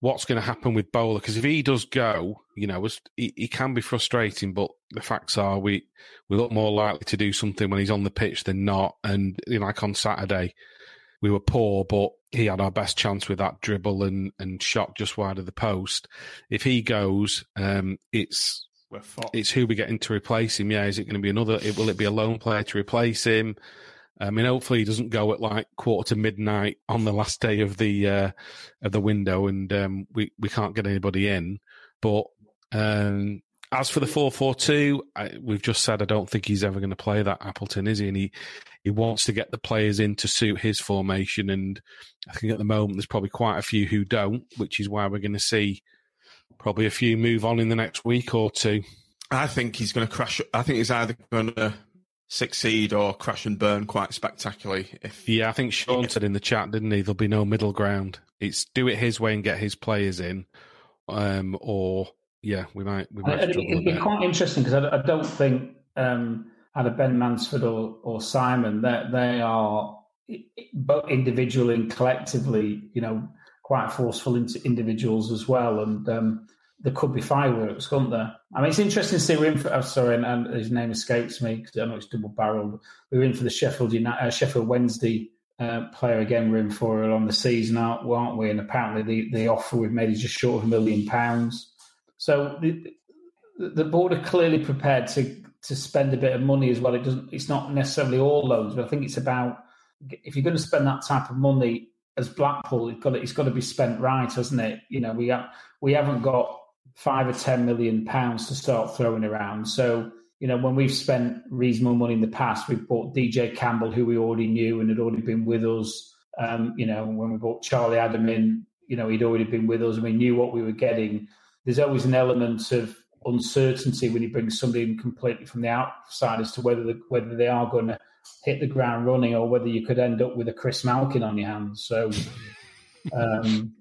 [SPEAKER 5] what's going to happen with Bowler because if he does go, you know, he, he, can be frustrating. But the facts are, we we look more likely to do something when he's on the pitch than not. And you know, like on Saturday, we were poor, but he had our best chance with that dribble and and shot just wide of the post. If he goes, um, it's it's who we get in to replace him. Yeah, is it going to be another? It, will it be a lone player to replace him? I mean, hopefully he doesn't go at like quarter to midnight on the last day of the uh, of the window, and um, we we can't get anybody in. But um, as for the four four two, we've just said I don't think he's ever going to play that Appleton, is he? And he he wants to get the players in to suit his formation, and I think at the moment there's probably quite a few who don't, which is why we're going to see probably a few move on in the next week or two.
[SPEAKER 9] I think he's going to crash. I think he's either going to succeed or crash and burn quite spectacularly. If
[SPEAKER 5] yeah, I think Sean said in the chat, didn't he? There'll be no middle ground. It's do it his way and get his players in, um, or yeah, we might. We might.
[SPEAKER 2] It'd be quite interesting because I, I, don't think um, either Ben Mansford or, or Simon that they, they are both individually and collectively, you know, quite forceful into individuals as well, and. Um, there could be fireworks, couldn't there? I mean, it's interesting to see we're in for. Oh, sorry, and, and his name escapes me because I know it's double barreled. We were in for the Sheffield United, uh, Sheffield Wednesday uh, player again. We're in for on the season, aren't we? And apparently, the, the offer we've made is just short of a million pounds. So the, the board are clearly prepared to to spend a bit of money as well. It doesn't. It's not necessarily all loans, but I think it's about if you're going to spend that type of money as Blackpool, it's got to, it's got to be spent right, hasn't it? You know, we have we haven't got five or ten million pounds to start throwing around. So, you know, when we've spent reasonable money in the past, we've bought DJ Campbell, who we already knew and had already been with us. Um, you know, when we bought Charlie Adam in, you know, he'd already been with us and we knew what we were getting. There's always an element of uncertainty when you bring somebody in completely from the outside as to whether the, whether they are going to hit the ground running or whether you could end up with a Chris Malkin on your hands. So, um,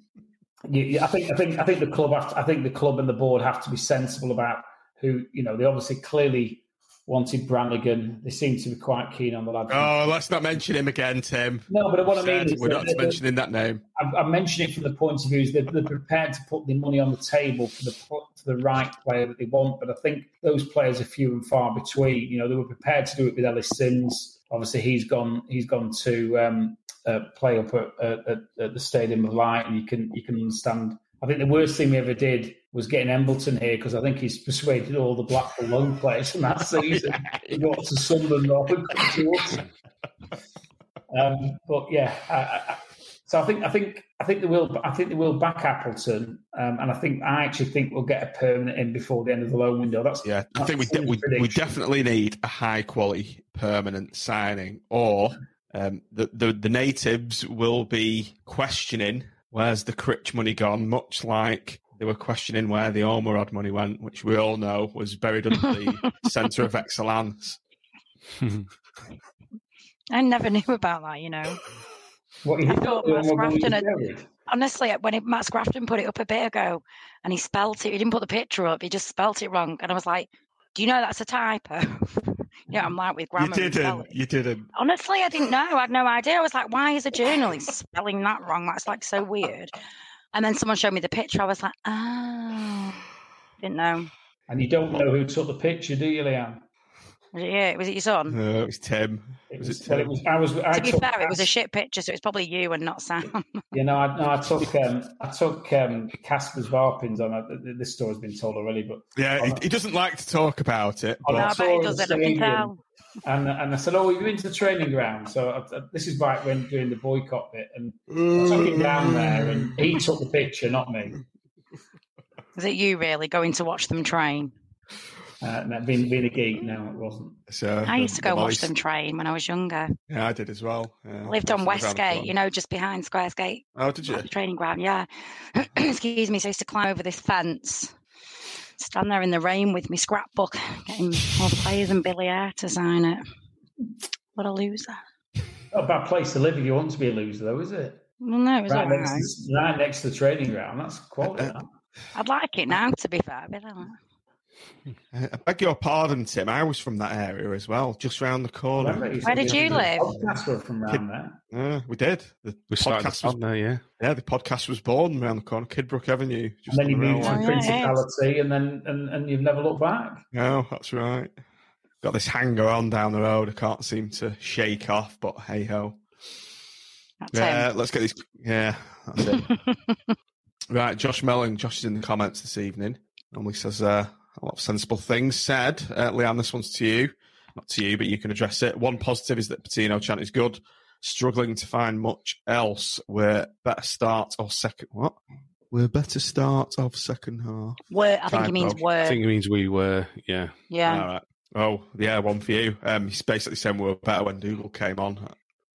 [SPEAKER 2] yeah, I think I think I think the club have to, I think the club and the board have to be sensible about who you know. They obviously clearly wanted Brannagan. They seem to be quite keen on the lad.
[SPEAKER 9] Oh, let's not mention him again, Tim.
[SPEAKER 2] No, but what I mean is
[SPEAKER 9] we're not mentioning that name.
[SPEAKER 2] I'm, I'm, mentioning it from the point of view is that they're prepared to put the money on the table for the for the right player that they want. But I think those players are few and far between. You know, they were prepared to do it with Ellis Simms. Obviously, he's gone. He's gone to um, uh, play up at, at, at, the Stadium of Light, and you can you can understand. I think the worst thing we ever did was getting Embleton here because I think he's persuaded all the Blackpool loan players from that season to go to Sunderland or to us. Um, but yeah, I, I, So I think I think I think they will. I think they will back Appleton, um, and I think I actually think we'll get a permanent in before the end of the loan window. That's
[SPEAKER 1] yeah. I think we de- we, we definitely need a high quality permanent signing, or um, the, the the natives will be questioning where's the Critch money gone, much like they were questioning where the Ormerod money went, which we all know was buried under the centre of excellence.
[SPEAKER 4] I never knew about that, you know.
[SPEAKER 2] What
[SPEAKER 4] I thought Matt Scrafton had, honestly, when it, Matt Scrafton put it up a bit ago and he spelt it, he didn't put the picture up, he just spelt it wrong. And I was like, do you know that's a typo? yeah, I'm like with
[SPEAKER 1] You
[SPEAKER 4] grammar. and
[SPEAKER 1] didn't.
[SPEAKER 4] spelling.
[SPEAKER 1] You didn't.
[SPEAKER 4] Honestly, I didn't know. I had no idea. I was like, why is a journalist spelling that wrong? That's like so weird. And then someone showed me the picture. I was like, oh, didn't know.
[SPEAKER 2] And you don't know who took the picture, do you, Leanne?
[SPEAKER 4] Was it you? Was it your son?
[SPEAKER 1] No, it was Tim.
[SPEAKER 2] It
[SPEAKER 1] was,
[SPEAKER 2] was,
[SPEAKER 1] it
[SPEAKER 2] well,
[SPEAKER 1] Tim?
[SPEAKER 2] it was. I was. I
[SPEAKER 4] to be
[SPEAKER 2] took,
[SPEAKER 4] fair, it was a shit picture, so it's probably you and not Sam.
[SPEAKER 2] You know, I, no, I took. Um, I took um, Casper's Varpins on. Uh, This story's been told already, but
[SPEAKER 1] Yeah, he, he doesn't like to talk about it.
[SPEAKER 2] on
[SPEAKER 1] But
[SPEAKER 4] No, I
[SPEAKER 2] a
[SPEAKER 4] bet he doesn't, I can
[SPEAKER 2] Stadium,
[SPEAKER 4] tell.
[SPEAKER 2] And and I said, "Oh, we've been the training ground." So I, I- this is right when doing the boycott bit, and I took him down there, and he took the picture, not me.
[SPEAKER 4] Is it you really going to watch them train?
[SPEAKER 2] Uh, no, being being a geek, no, it wasn't.
[SPEAKER 1] so
[SPEAKER 4] I used to go
[SPEAKER 1] the
[SPEAKER 4] watch them train when I was younger.
[SPEAKER 1] Yeah, I did as well. Yeah,
[SPEAKER 4] lived on
[SPEAKER 1] That's around the
[SPEAKER 4] Westgate, you know, just behind Squires Gate.
[SPEAKER 1] Oh, did you?
[SPEAKER 4] The training ground, yeah. Excuse me. So I used to climb over this fence, stand there in the rain with my scrapbook, getting all the players and Billy Ayre to sign it. What a loser.
[SPEAKER 2] Not a bad place to live if you want to be a loser, though, is it?
[SPEAKER 4] Well, no, it was
[SPEAKER 2] Right next,
[SPEAKER 4] right.
[SPEAKER 2] to, right next to the training ground. That's quality. that.
[SPEAKER 4] I'd like it now, to be fair. But I don't-
[SPEAKER 1] Uh, I beg your pardon, Tim. I was from that area as well, just round the corner.
[SPEAKER 4] Where
[SPEAKER 2] said
[SPEAKER 4] did
[SPEAKER 2] the
[SPEAKER 4] you live?
[SPEAKER 2] Podcasts were from around there.
[SPEAKER 1] Uh, we did. The
[SPEAKER 5] We started
[SPEAKER 1] podcast
[SPEAKER 5] the
[SPEAKER 1] was
[SPEAKER 5] pod now, yeah.
[SPEAKER 1] yeah. The podcast was born around the corner, Kidbrook Avenue.
[SPEAKER 2] And
[SPEAKER 1] Just
[SPEAKER 2] then
[SPEAKER 1] on
[SPEAKER 2] you moved to
[SPEAKER 1] railway.
[SPEAKER 4] Oh, yeah, yeah.
[SPEAKER 2] Principality, and then and, and you've never looked back.
[SPEAKER 1] No, that's right. Got this hanger on down the road. I can't seem to shake off, but hey ho. Yeah,
[SPEAKER 4] him.
[SPEAKER 1] let's get these. Yeah, that's it. right, Josh Melling. Josh is in the comments this evening. Normally says uh, a lot of sensible things said. Uh, Leanne, this one's to you. Not to you, but you can address it. One positive is that Patino chant is good. Struggling to find much else. We're better start or second. What? We're better start of second half.
[SPEAKER 4] Work. I think he means
[SPEAKER 1] Typo.
[SPEAKER 5] I think it means we were, yeah.
[SPEAKER 4] Yeah.
[SPEAKER 1] All right. Oh, yeah, one for you. Um, he's basically saying we were better when Dougall came on.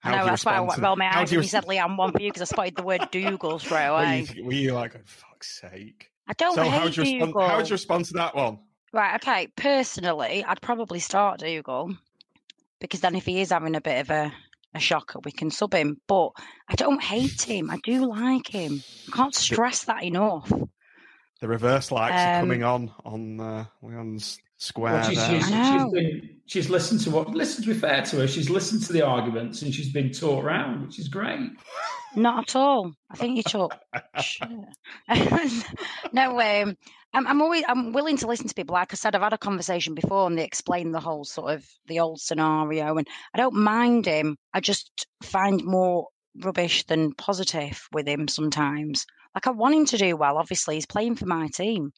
[SPEAKER 4] I
[SPEAKER 1] How
[SPEAKER 4] know,
[SPEAKER 1] you
[SPEAKER 4] that's why I
[SPEAKER 1] respond to-
[SPEAKER 4] rolled my
[SPEAKER 1] how
[SPEAKER 4] eyes
[SPEAKER 1] do you
[SPEAKER 4] when you said Liam one for you because I spotted the word Dougall straight
[SPEAKER 1] Were
[SPEAKER 4] away.
[SPEAKER 1] you, were you like, oh, fuck's sake?
[SPEAKER 4] I don't
[SPEAKER 1] so
[SPEAKER 4] hate
[SPEAKER 1] how would you respond?
[SPEAKER 4] Dougall.
[SPEAKER 1] How would you respond to that one?
[SPEAKER 4] Right, okay. Personally, I'd probably start Dougall because then if he is having a bit of a, a shocker, we can sub him. But I don't hate him. I do like him. I can't stress that enough.
[SPEAKER 1] The reverse likes are
[SPEAKER 4] Um,
[SPEAKER 1] coming on on uh, Leon's square.
[SPEAKER 2] Well, she's,
[SPEAKER 1] there.
[SPEAKER 2] she's,
[SPEAKER 4] I know.
[SPEAKER 2] she's been she's listened to what listen to be fair to her. She's listened to the arguments and she's been taught around, which is great.
[SPEAKER 4] Not at all. I think you took. Shit. no, um, I'm, I'm always I'm willing to listen to people. Like I said, I've had a conversation before, and they explain the whole sort of the old scenario, and I don't mind him. I just find more rubbish than positive with him sometimes. Like I want him to do well. Obviously, he's playing for my team.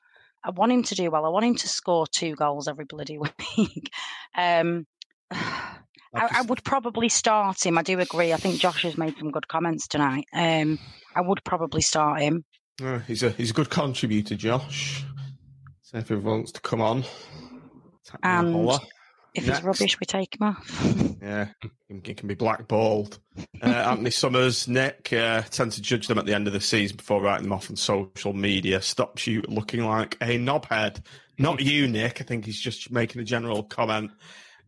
[SPEAKER 4] I want him to do well. I want him to score two goals every bloody week. um, I, I would probably start him. I do agree. I think Josh has made some good comments tonight. Um, I would probably start him.
[SPEAKER 1] Uh, he's a he's a good contributor, Josh. So if he wants to come on, tap me a
[SPEAKER 4] And. If
[SPEAKER 1] Next.
[SPEAKER 4] he's rubbish, we take him off.
[SPEAKER 1] Yeah, he can- can be blackballed. Uh, Anthony Summers, Nick uh, tend to judge them at the end of the season before writing them off on social media. Stops you looking like a knobhead. Not you, Nick. I think he's just making a general comment.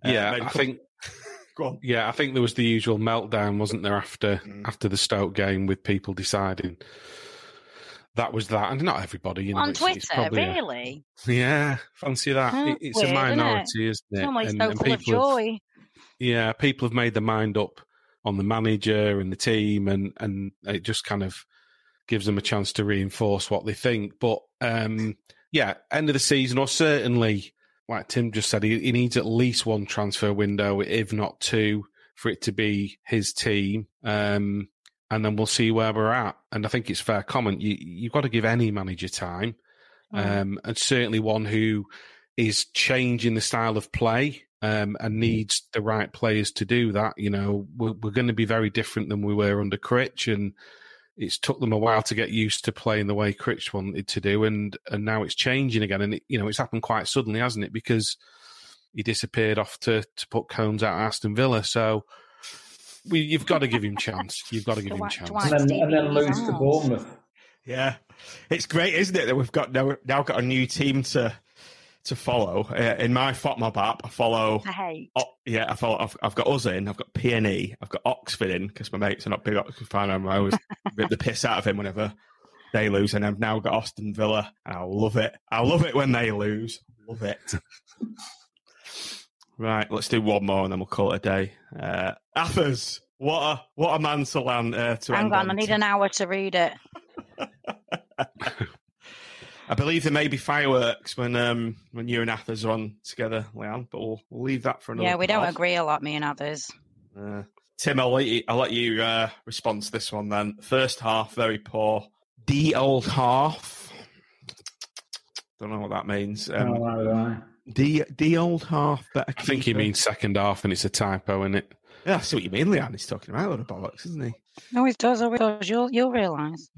[SPEAKER 1] Uh,
[SPEAKER 5] Yeah,
[SPEAKER 1] made a
[SPEAKER 5] I
[SPEAKER 1] couple-
[SPEAKER 5] think.
[SPEAKER 1] Go on.
[SPEAKER 5] Yeah, I think there was the usual meltdown, wasn't there, after
[SPEAKER 1] Mm.
[SPEAKER 5] after the Stoke game with people deciding that was that, and not everybody. You know,
[SPEAKER 4] On
[SPEAKER 5] it's-
[SPEAKER 4] Twitter,
[SPEAKER 5] it's probably a-
[SPEAKER 4] really?
[SPEAKER 5] yeah, fancy that. It- it's
[SPEAKER 4] weird,
[SPEAKER 5] a
[SPEAKER 4] isn't it?
[SPEAKER 5] minority, isn't it?
[SPEAKER 4] It's almost
[SPEAKER 5] And-
[SPEAKER 4] so
[SPEAKER 5] and
[SPEAKER 4] full of
[SPEAKER 5] people have-
[SPEAKER 4] joy.
[SPEAKER 5] yeah, people have made their mind up on the manager and the team, and and it just kind of gives them a chance to reinforce what they think. But um, yeah, end of the season, or certainly, like Tim just said, he, he needs at least one transfer window, if not two, for it to be his team. Um, and then we'll see where we're at. And I think it's fair comment. You you've got to give any manager time,
[SPEAKER 4] Mm.
[SPEAKER 5] um, and certainly one who is changing the style of play um, and needs the right players to do that. You know, we're, we're going to be very different than we were under Critch, and it's took them a while to get used to playing the way Critch wanted to do, and and now it's changing again, and it, you know it's happened quite suddenly, hasn't it? Because he disappeared off to to put Combs out Aston Villa, so. We, you've got to give him chance. You've got to give him chance,
[SPEAKER 2] and then, and then lose to Bournemouth.
[SPEAKER 1] Yeah, it's great, isn't it, that we've got now, now got a new team to to follow. Uh, in my FOTMob app, I follow.
[SPEAKER 4] I hate.
[SPEAKER 1] Oh, yeah, I follow. I've, I've got us in. I've got PNE. I've got Oxford in because my mates are not big Oxford fan. and I always rip the piss out of him whenever they lose, and I've now got Aston Villa, and I love it. I love it when they lose. Love it. right, let's do one more, and then we'll call it a day. Uh, Athers, what a what a man to land uh, to
[SPEAKER 4] Hang
[SPEAKER 1] end
[SPEAKER 4] on, I
[SPEAKER 1] on.
[SPEAKER 4] need an hour to read it.
[SPEAKER 1] I believe there may be fireworks when um when you and Athers are on together, Leanne, but we'll, we'll leave that for another.
[SPEAKER 4] Yeah, we don't
[SPEAKER 1] pod.
[SPEAKER 4] agree a lot, me and Athers.
[SPEAKER 1] Uh, Tim, I'll let you, I'll let you uh, respond to this one then. First half, very poor. D old half. Don't know what that means. Um,
[SPEAKER 2] Oh, neither do I.
[SPEAKER 1] D D old half. Better
[SPEAKER 5] I think he means second half, and it's a typo, isn't it?
[SPEAKER 1] Yeah, I see what you mean, Leanne. He's talking about a lot of bollocks, isn't he?
[SPEAKER 4] No, he does. Oh, it does. You'll, you'll realise.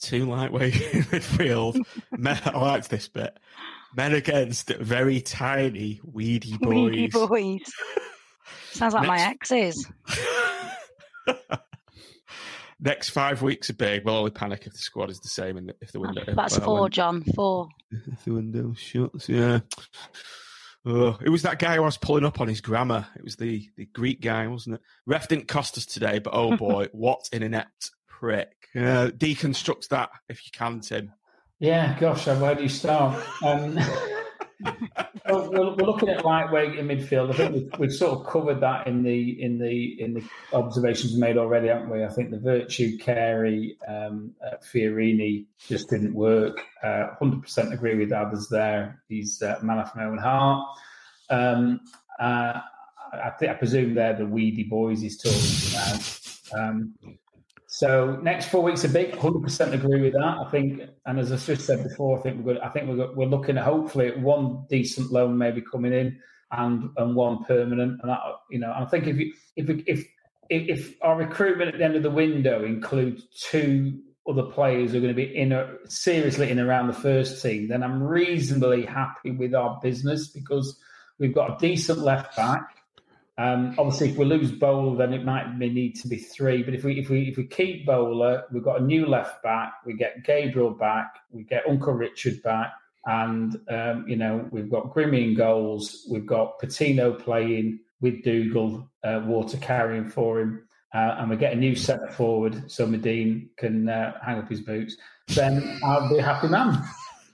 [SPEAKER 1] Two lightweight in midfield. Men, I liked this bit. Men against very tiny, weedy boys.
[SPEAKER 4] Weedy boys. Sounds like my exes.
[SPEAKER 1] Next five weeks are big. We'll only panic if the squad is the same and if the window.
[SPEAKER 4] That's
[SPEAKER 1] well,
[SPEAKER 4] four, John. Four.
[SPEAKER 1] If the window shuts, yeah. Oh, it was that guy who I was pulling up on his grammar. It was the, the Greek guy, wasn't it? Ref didn't cost us today, but oh boy, what an inept prick. Uh, deconstruct that if you can, Tim.
[SPEAKER 2] Yeah, gosh, where do you start? Um, we're, we're looking at lightweight in midfield. I think we've, we've sort of covered that in the in the in the observations made already, haven't we? I think the virtue Carey, um, uh, Fiorini just didn't work. Uh, Hundred percent agree with Athers there. He's uh, man after my own heart. Um, uh, I, think I presume they're the weedy boys he's talking about. Um, so next four weeks are big. Hundred percent agree with that. I think, and as I just said before, I think we're good. I think we're we're looking hopefully at one decent loan maybe coming in and and one permanent. And that you know, I think if you, if if if if our recruitment at the end of the window includes two other players who are going to be in a, seriously in around the first team, then I'm reasonably happy with our business because we've got a decent left back. Um, obviously, if we lose Bowler, then it might need to be three. But if we if we if we keep Bowler, we've got a new left back. We get Gabriel back. We get Uncle Richard back, and um, you know we've got Grimmy in goals. We've got Patino playing with Dougall, uh, water carrying for him, uh, and we get a new centre forward so Madine can uh, hang up his boots. Then I'll be a happy man.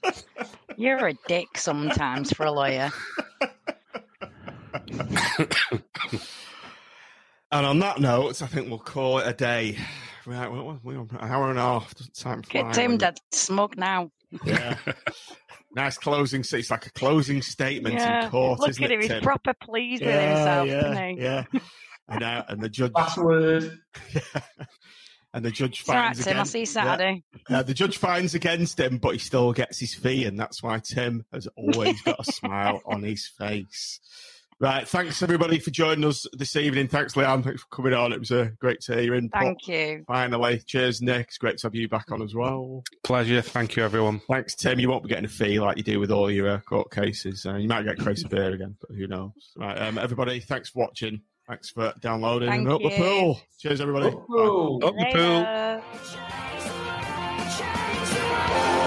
[SPEAKER 4] You're a dick sometimes for a lawyer.
[SPEAKER 1] And on that note, I think we'll call it a day. Right, we're, we're an hour and a half. Time fly?
[SPEAKER 4] Get Tim dead smug now.
[SPEAKER 1] Yeah. nice closing. It's like a closing statement
[SPEAKER 4] Yeah.
[SPEAKER 1] in court,
[SPEAKER 4] Look
[SPEAKER 1] isn't
[SPEAKER 4] at
[SPEAKER 1] it,
[SPEAKER 4] him. He's proper pleased with
[SPEAKER 1] Yeah,
[SPEAKER 4] himself,
[SPEAKER 1] yeah,
[SPEAKER 4] isn't he?
[SPEAKER 1] Yeah. And, uh, and the judge.
[SPEAKER 2] Password.
[SPEAKER 1] and the judge
[SPEAKER 4] It's all right,
[SPEAKER 1] finds
[SPEAKER 4] Tim. I'll
[SPEAKER 1] against-
[SPEAKER 4] see you Saturday.
[SPEAKER 1] Yeah. Uh, the judge finds against him, but he still gets his fee, and that's why Tim has always got a smile on his face. Right, thanks everybody for joining us this evening. Thanks, Leanne. Thanks for coming on. It was uh, great to hear your input.
[SPEAKER 4] Thank you.
[SPEAKER 1] Finally, cheers, Nick. It's great to have you back on as well.
[SPEAKER 5] Pleasure. Thank you, everyone.
[SPEAKER 1] Thanks, Tim. You won't be getting a fee like you do with all your uh, court cases. Uh, you might get Crazy Bear again, but who knows? Right, um, everybody, thanks for watching. Thanks for downloading.
[SPEAKER 4] Thank
[SPEAKER 1] and up the pool. Cheers, everybody.
[SPEAKER 2] Up pool.
[SPEAKER 1] Up the pool.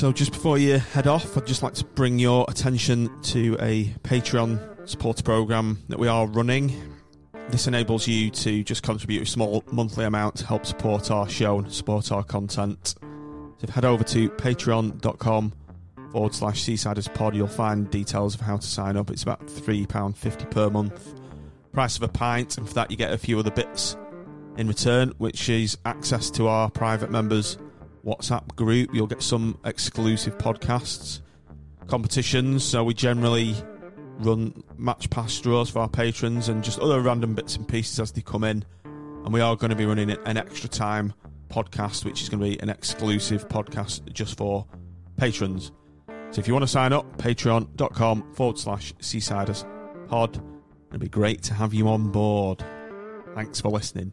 [SPEAKER 10] So, just before you head off, I'd just like to bring your attention to a Patreon supporter program that we are running. This enables you to just contribute a small monthly amount to help support our show and support our content. So, head over to patreon.com forward slash seasiders pod, you'll find details of how to sign up. It's about £3.50 per month. Price of a pint, and for that, you get a few other bits in return, which is access to our private members WhatsApp group. You'll get some exclusive podcasts, competitions. So we generally
[SPEAKER 1] run match pass draws for our patrons and just other random bits and pieces as they come in. And we are going to be running an extra time podcast, which is going to be an exclusive podcast just for patrons. So if you want to sign up, patreon.com forward slash seasiders pod. It'd be great to have you on board. Thanks for listening.